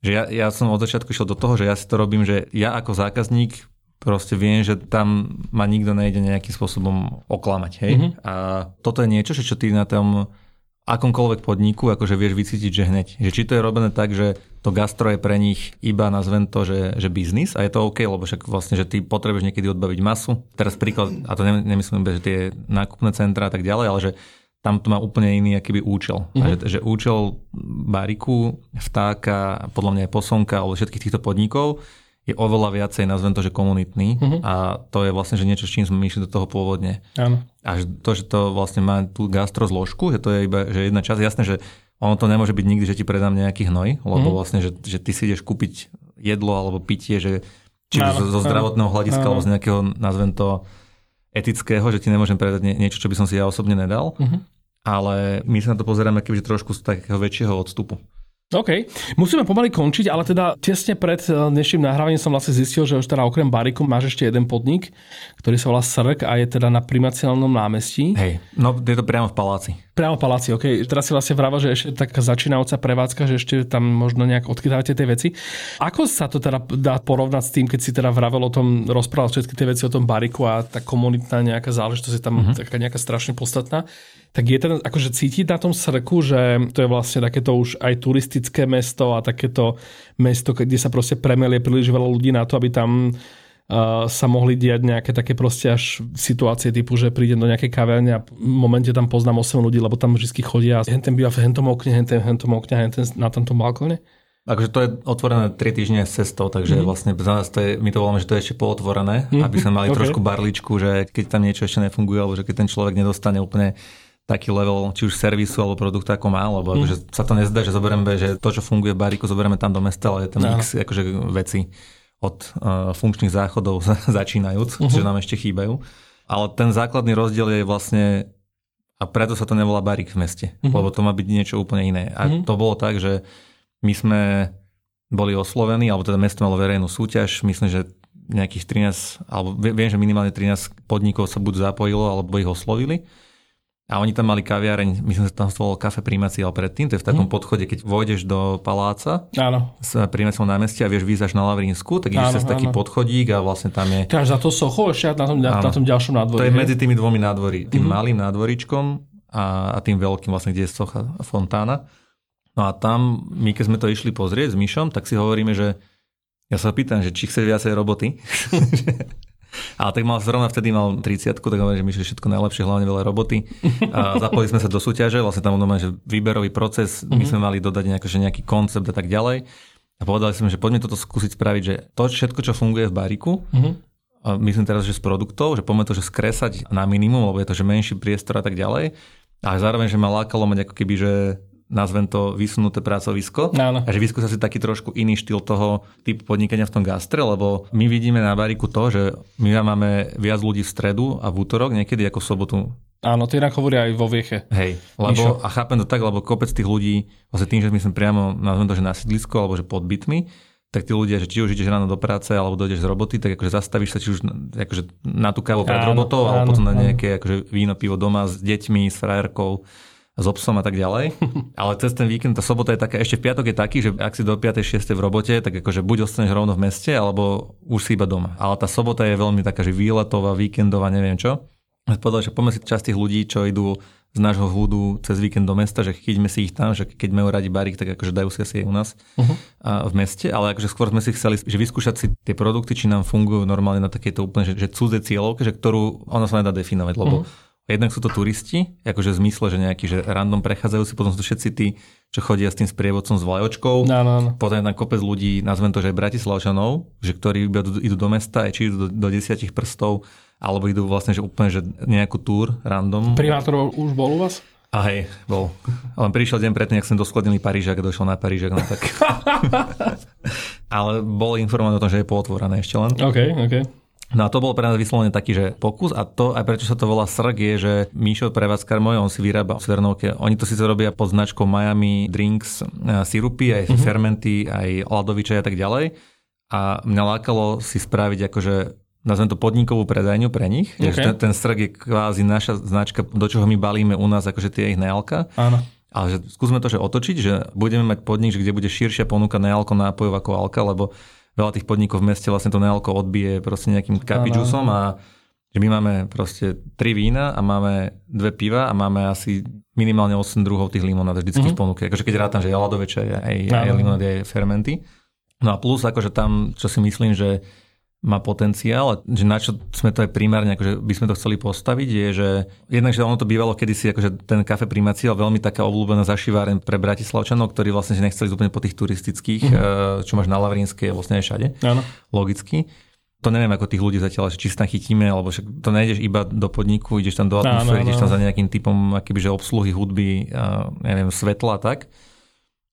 že ja, ja som od začiatku išiel do toho, že ja si to robím, že ja ako zákazník proste viem, že tam ma nikto nejde nejakým spôsobom oklamať. Hej? Mm-hmm. A toto je niečo, čo ty na tom akomkoľvek podniku akože vieš vycítiť, že hneď. Že či to je robené tak, že to gastro je pre nich iba, nazvem to, že, že biznis a je to OK, lebo však vlastne, že ty potrebuješ niekedy odbaviť masu. Teraz príklad, a to nemyslím, že tie nákupné centra a tak ďalej, ale že tam to má úplne iný akýby účel. Mm-hmm. A že, že účel bariku, vtáka, podľa mňa aj posonka, alebo všetkých týchto podnikov je oveľa viacej, nazvem to, že komunitný uh-huh. a to je vlastne že niečo, s čím sme išli do toho pôvodne. Áno. A to, že to vlastne má tú gastrozložku, že to je iba že jedna časť, jasné, že ono to nemôže byť nikdy, že ti predám nejaký hnoj, lebo uh-huh. vlastne, že, že ty si ideš kúpiť jedlo alebo pitie, že či áno, zo, zo zdravotného hľadiska, áno. alebo z nejakého, nazvem to, etického, že ti nemôžem predať niečo, čo by som si ja osobne nedal. Uh-huh. Ale my sa na to pozeráme kebyže trošku z takého väčšieho odstupu. OK. Musíme pomaly končiť, ale teda tesne pred eh, dnešným nahrávaním som vlastne zistil, že už teda okrem Bariku máš ešte jeden podnik, ktorý sa volá Srk a je teda na primaciálnom námestí. Hej, no je to priamo v paláci. Priamo v paláci, OK. Teraz si vlastne vráva, že ešte taká začínajúca prevádzka, že ešte tam možno nejak odkytávate tie veci. Ako sa to teda dá porovnať s tým, keď si teda vravel o tom, rozprával všetky tie veci o tom Bariku a tá komunitná nejaká záležitosť je tam uh-huh. taká nejaká strašne podstatná tak je ten akože cítiť na tom srku, že to je vlastne takéto už aj turistické mesto a takéto mesto, kde sa proste premelie príliš veľa ľudí na to, aby tam uh, sa mohli diať nejaké také proste až situácie typu, že prídem do nejakej kaverne a v momente tam poznám 8 ľudí, lebo tam vždy chodia a henten býva v hentom okne, henten, hentom okne, henten na tomto balkone. Akože to je otvorené 3 týždne s cestou, takže mm. vlastne za nás to je, my to voláme, že to je ešte pootvorené, mm. aby sme mali okay. trošku barličku, že keď tam niečo ešte nefunguje, alebo že keď ten človek nedostane úplne taký level či už servisu alebo produktu ako má, lebo mm. akože sa to nezdá, že zoberieme, že to, čo funguje v bariku, zoberieme tam do mesta, ale je tam no. x akože veci od uh, funkčných záchodov začínajúc, uh-huh. že nám ešte chýbajú. Ale ten základný rozdiel je vlastne, a preto sa to nevolá barik v meste, uh-huh. lebo to má byť niečo úplne iné. A uh-huh. to bolo tak, že my sme boli oslovení, alebo teda mesto malo verejnú súťaž, myslím, že nejakých 13, alebo viem, že minimálne 13 podnikov sa buď zapojilo, alebo ich oslovili. A oni tam mali kaviareň, myslím, že tam stalo kafe primáci, ale predtým, to je v takom mm. podchode, keď vojdeš do paláca áno. s primáciom námestia a vieš výjsť na Lavrínsku, tak ideš cez taký podchodík a vlastne tam je... Káž za to socho ešte na tom, na tom ďalšom nádvorí. To je medzi tými dvomi nádvorí. Tým mm. malým nádvoričkom a, a tým veľkým vlastne, kde je socha fontána. No a tam, my keď sme to išli pozrieť s Myšom, tak si hovoríme, že ja sa pýtam, že či chce viacej roboty. Ale tak mal zrovna vtedy mal 30 tak hovorím, že my všetko najlepšie, hlavne veľa roboty. A zapojili sme sa do súťaže, vlastne tam bol že výberový proces, my mhm. sme mali dodať nejaký, že nejaký koncept a tak ďalej. A povedali sme, že poďme toto skúsiť spraviť, že to všetko, čo funguje v bariku, uh-huh. a myslím teraz, že z produktov, že poďme to, že skresať na minimum, lebo je to, že menší priestor a tak ďalej. A zároveň, že ma lákalo mať ako keby, že nazvem to vysunuté pracovisko. Áno. A že vyskúsa si taký trošku iný štýl toho typu podnikania v tom gastre, lebo my vidíme na bariku to, že my máme viac ľudí v stredu a v útorok, niekedy ako v sobotu. Áno, to inak hovoria aj vo Vieche. Hej, lebo, a chápem to tak, lebo kopec tých ľudí, vlastne tým, že my sme priamo, nazvem to, že na sídlisko, alebo že pod bytmi, tak tí ľudia, že či už ideš ráno do práce alebo dojdeš z roboty, tak akože zastavíš sa či už akože na tú kávu pred robotou, alebo potom na nejaké akože víno, pivo doma s deťmi, s frajerkou s obsom a tak ďalej. Ale cez ten víkend, tá sobota je taká, ešte v piatok je taký, že ak si do 5. 6. v robote, tak akože buď ostaneš rovno v meste, alebo už si iba doma. Ale tá sobota je veľmi taká, že výletová, víkendová, neviem čo. Povedal, že poďme si časť tých ľudí, čo idú z nášho húdu cez víkend do mesta, že chyťme si ich tam, že keď majú radi barík, tak akože dajú si asi aj u nás uh-huh. a v meste, ale akože skôr sme si chceli že vyskúšať si tie produkty, či nám fungujú normálne na takejto úplne, že, že cudzie cieľovke, že ktorú ona sa nedá definovať, lebo uh-huh Jednak sú to turisti, akože v zmysle, že nejaký že random prechádzajú si, potom sú to všetci tí, čo chodia s tým sprievodcom s vlajočkou. No, no, no. Potom je tam kopec ľudí, nazvem to, že Bratislavčanov, že ktorí idú do mesta, či idú do, do desiatich prstov, alebo idú vlastne, že úplne, že nejakú túr random. Primátor už bol u vás? A hej, bol. Len prišiel deň predtým, ak som doskladnil Parížak došiel na Parížak. No tak. Ale bol informovaný o tom, že je pootvorené ešte len. OK, OK. No a to bol pre nás vyslovene taký, že pokus a to aj prečo sa to volá srk je, že Míšo prevádzkar môj, on si vyrába v Svernovke. Oni to síce robia pod značkou Miami Drinks, sirupy, aj mm-hmm. fermenty, aj ladoviče a tak ďalej. A mňa lákalo si spraviť akože nazvem to podnikovú predajňu pre nich. Okay. Ten, ten srk je kvázi naša značka, do čoho my balíme u nás akože tie ich nealka. Áno. Ale že skúsme to že otočiť, že budeme mať podnik, že kde bude širšia ponuka nealko nápojov ako alka, lebo veľa tých podnikov v meste vlastne to nealko odbije proste nejakým kapičusom a že my máme proste tri vína a máme dve piva a máme asi minimálne 8 druhov tých limonád vždycky mm-hmm. v ponuke. Akože keď rátam, že je ladoveče, aj, aj limonády, aj fermenty. No a plus akože tam, čo si myslím, že má potenciál, že na čo sme to aj primárne, akože by sme to chceli postaviť, je, že jednak, že ono to bývalo kedysi, akože ten kafe primácia veľmi taká obľúbená zašiváren pre Bratislavčanov, ktorí vlastne že nechceli úplne po tých turistických, mm-hmm. čo máš na Lavrinskej, vlastne aj všade, Áno. logicky. To neviem, ako tých ľudí zatiaľ, či sa chytíme, alebo však to nejdeš iba do podniku, ideš tam do atmosféry, ideš tam za nejakým typom akýby, že obsluhy hudby, a, neviem, svetla a tak.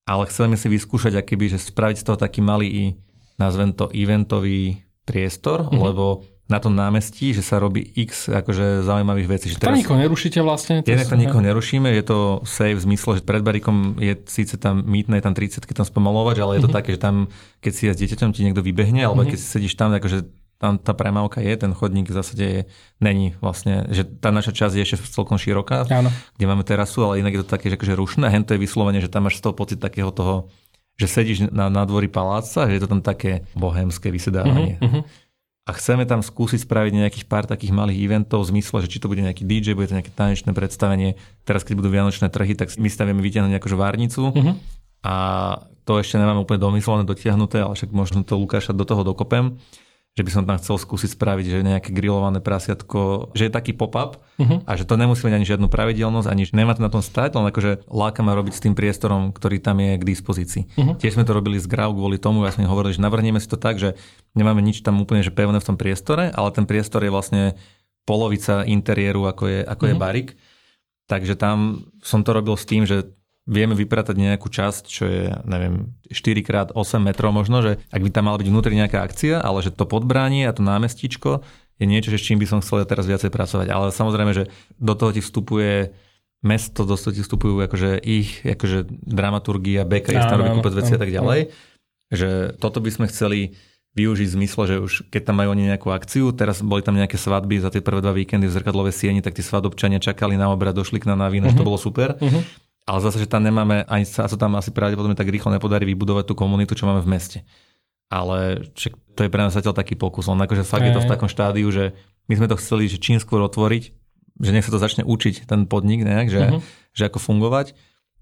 Ale chceme si vyskúšať, akýby, že spraviť z toho taký malý, nazvem to eventový priestor, mm-hmm. lebo na tom námestí, že sa robí x akože zaujímavých vecí. Že teraz, to nikoho nerušíte vlastne? Jednak to nikoho nerušíme, je to safe v zmysle, že pred barikom je síce tam mýtne, je tam 30 keď tam spomalovač, ale je to mm-hmm. také, že tam, keď si s dieťaťom ti niekto vybehne, alebo mm-hmm. keď si sedíš tam, akože tam tá premávka je, ten chodník v zásade je, není vlastne, že tá naša časť je ešte celkom široká, Áno. kde máme terasu, ale inak je to také, že akože rušné, hen to je vyslovene, že tam máš z toho pocit takého toho, že sedíš na nádvorí paláca, že je to tam také bohemské vysedávanie. Mm-hmm a chceme tam skúsiť spraviť nejakých pár takých malých eventov v zmysle, že či to bude nejaký DJ, bude to nejaké tanečné predstavenie. Teraz, keď budú vianočné trhy, tak my stavíme vyťahnuť nejakú várnicu uh-huh. a to ešte nemáme úplne domyslené, dotiahnuté, ale však možno to Lukáša do toho dokopem že by som tam chcel skúsiť spraviť, že nejaké grillované prasiatko, že je taký pop-up uh-huh. a že to nemusí mať ani žiadnu pravidelnosť, ani nemá to na tom stať, len akože láka ma robiť s tým priestorom, ktorý tam je k dispozícii. Uh-huh. Tiež sme to robili z Grau kvôli tomu, ja sme hovorili, že navrhneme si to tak, že nemáme nič tam úplne že pevné v tom priestore, ale ten priestor je vlastne polovica interiéru, ako je, ako uh-huh. je barik. Takže tam som to robil s tým, že vieme vypratať nejakú časť, čo je, neviem, 4x8 metrov možno, že ak by tam mala byť vnútri nejaká akcia, ale že to podbránie a to námestičko je niečo, že s čím by som chcel teraz viacej pracovať. Ale samozrejme, že do toho ti vstupuje mesto, do toho ti vstupujú akože ich akože dramaturgia, bakery, tam robí kúpec veci a tak ďalej. Že toto by sme chceli využiť v zmysle, že už keď tam majú oni nejakú akciu, teraz boli tam nejaké svadby za tie prvé dva víkendy v zrkadlové sieni, tak tí svadobčania čakali na obrad, došli k nám na víno, uh-huh. to mhm. bolo super. Uh-huh. Ale zase, že tam nemáme, ani sa, sa tam asi pravdepodobne tak rýchlo nepodarí vybudovať tú komunitu, čo máme v meste. Ale to je pre nás zatiaľ taký pokus. On akože fakt je to v takom štádiu, že my sme to chceli, že čím skôr otvoriť, že nech sa to začne učiť ten podnik nejak, že, uh-huh. že ako fungovať.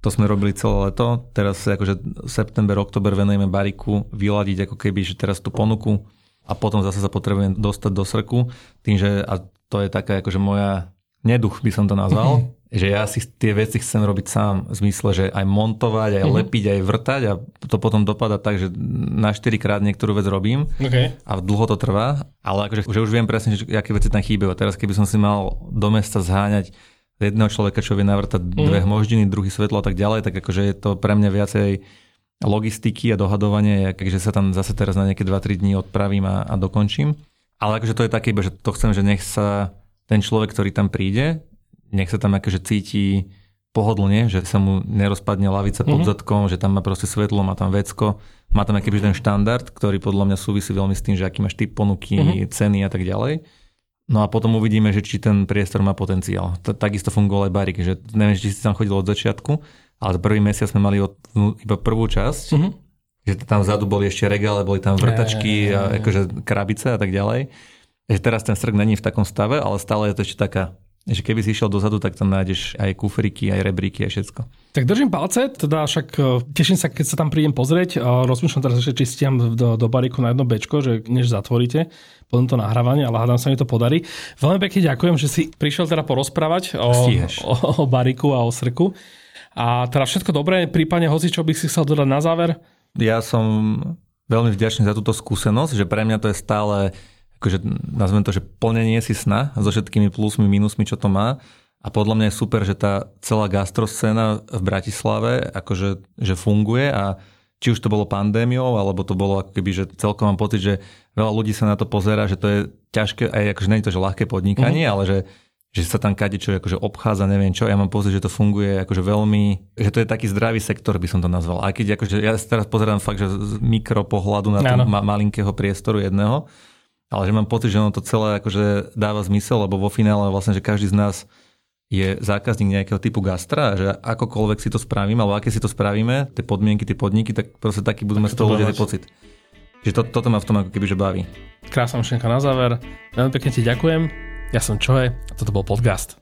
To sme robili celé leto. Teraz akože september, oktober venujeme bariku, vyladiť ako keby, že teraz tú ponuku a potom zase sa potrebujem dostať do srku, tým, že a to je taká akože moja neduch by som to nazval. že ja si tie veci chcem robiť sám, v zmysle, že aj montovať, aj mm-hmm. lepiť, aj vrtať a to potom dopada tak, že na 4 krát niektorú vec robím okay. a dlho to trvá, ale akože že už viem presne, že aké veci tam chýbajú. Teraz keby som si mal do mesta zháňať jedného človeka, čo vie navrtať mm. dve hmoždiny, druhý svetlo a tak ďalej, tak akože je to pre mňa viacej logistiky a dohadovanie, takže sa tam zase teraz na nejaké 2-3 dní odpravím a, a dokončím. Ale akože to je také, že to chcem, že nech sa ten človek, ktorý tam príde, nech sa tam akože cíti pohodlne, že sa mu nerozpadne lavica pod mm-hmm. zadkom, že tam má proste svetlo, má tam vecko, má tam akýby ten štandard, ktorý podľa mňa súvisí veľmi s tým, že aký máš typ ponuky, mm-hmm. ceny a tak ďalej. No a potom uvidíme, že či ten priestor má potenciál. Takisto fungoval aj Barik, že neviem, či si tam chodil od začiatku, ale prvý mesiac sme mali od, no, iba prvú časť, mm-hmm. že tam vzadu boli ešte regále, boli tam vrtačky a akože krabice a tak ďalej. Že teraz ten strk není v takom stave, ale stále je to ešte taká že keby si išiel dozadu, tak tam nájdeš aj kufriky, aj rebríky, aj všetko. Tak držím palce, teda však e, teším sa, keď sa tam prídem pozrieť. Rozmýšľam teraz, že či stiam do, do bariku na jedno bečko, že než zatvoríte potom to nahrávanie, ale hádam sa mi to podarí. Veľmi pekne ďakujem, že si prišiel teda porozprávať o, o, o bariku a o srku. A teda všetko dobré, prípadne hoci, čo by si chcel dodať na záver? Ja som veľmi vďačný za túto skúsenosť, že pre mňa to je stále, akože nazvem to, že plnenie si sna so všetkými plusmi, minusmi, čo to má. A podľa mňa je super, že tá celá gastroscéna v Bratislave akože že funguje a či už to bolo pandémiou, alebo to bolo ako keby, že celkom mám pocit, že veľa ľudí sa na to pozera, že to je ťažké, aj akože nie je to, že ľahké podnikanie, mm-hmm. ale že že sa tam čo akože obchádza, neviem čo. Ja mám pocit, že to funguje akože veľmi, že to je taký zdravý sektor, by som to nazval. Aj keď akože, ja teraz pozerám fakt, že z mikropohľadu na to ma- malinkého priestoru jedného, ale že mám pocit, že ono to celé akože dáva zmysel, lebo vo finále vlastne, že každý z nás je zákazník nejakého typu gastra, že akokoľvek si to spravíme, alebo aké si to spravíme, tie podmienky, tie podniky, tak proste taký budeme z toho ľudia pocit. Že to, toto ma v tom ako keby že baví. Krásna myšlienka na záver. Veľmi pekne ti ďakujem. Ja som Čoje a toto bol podcast.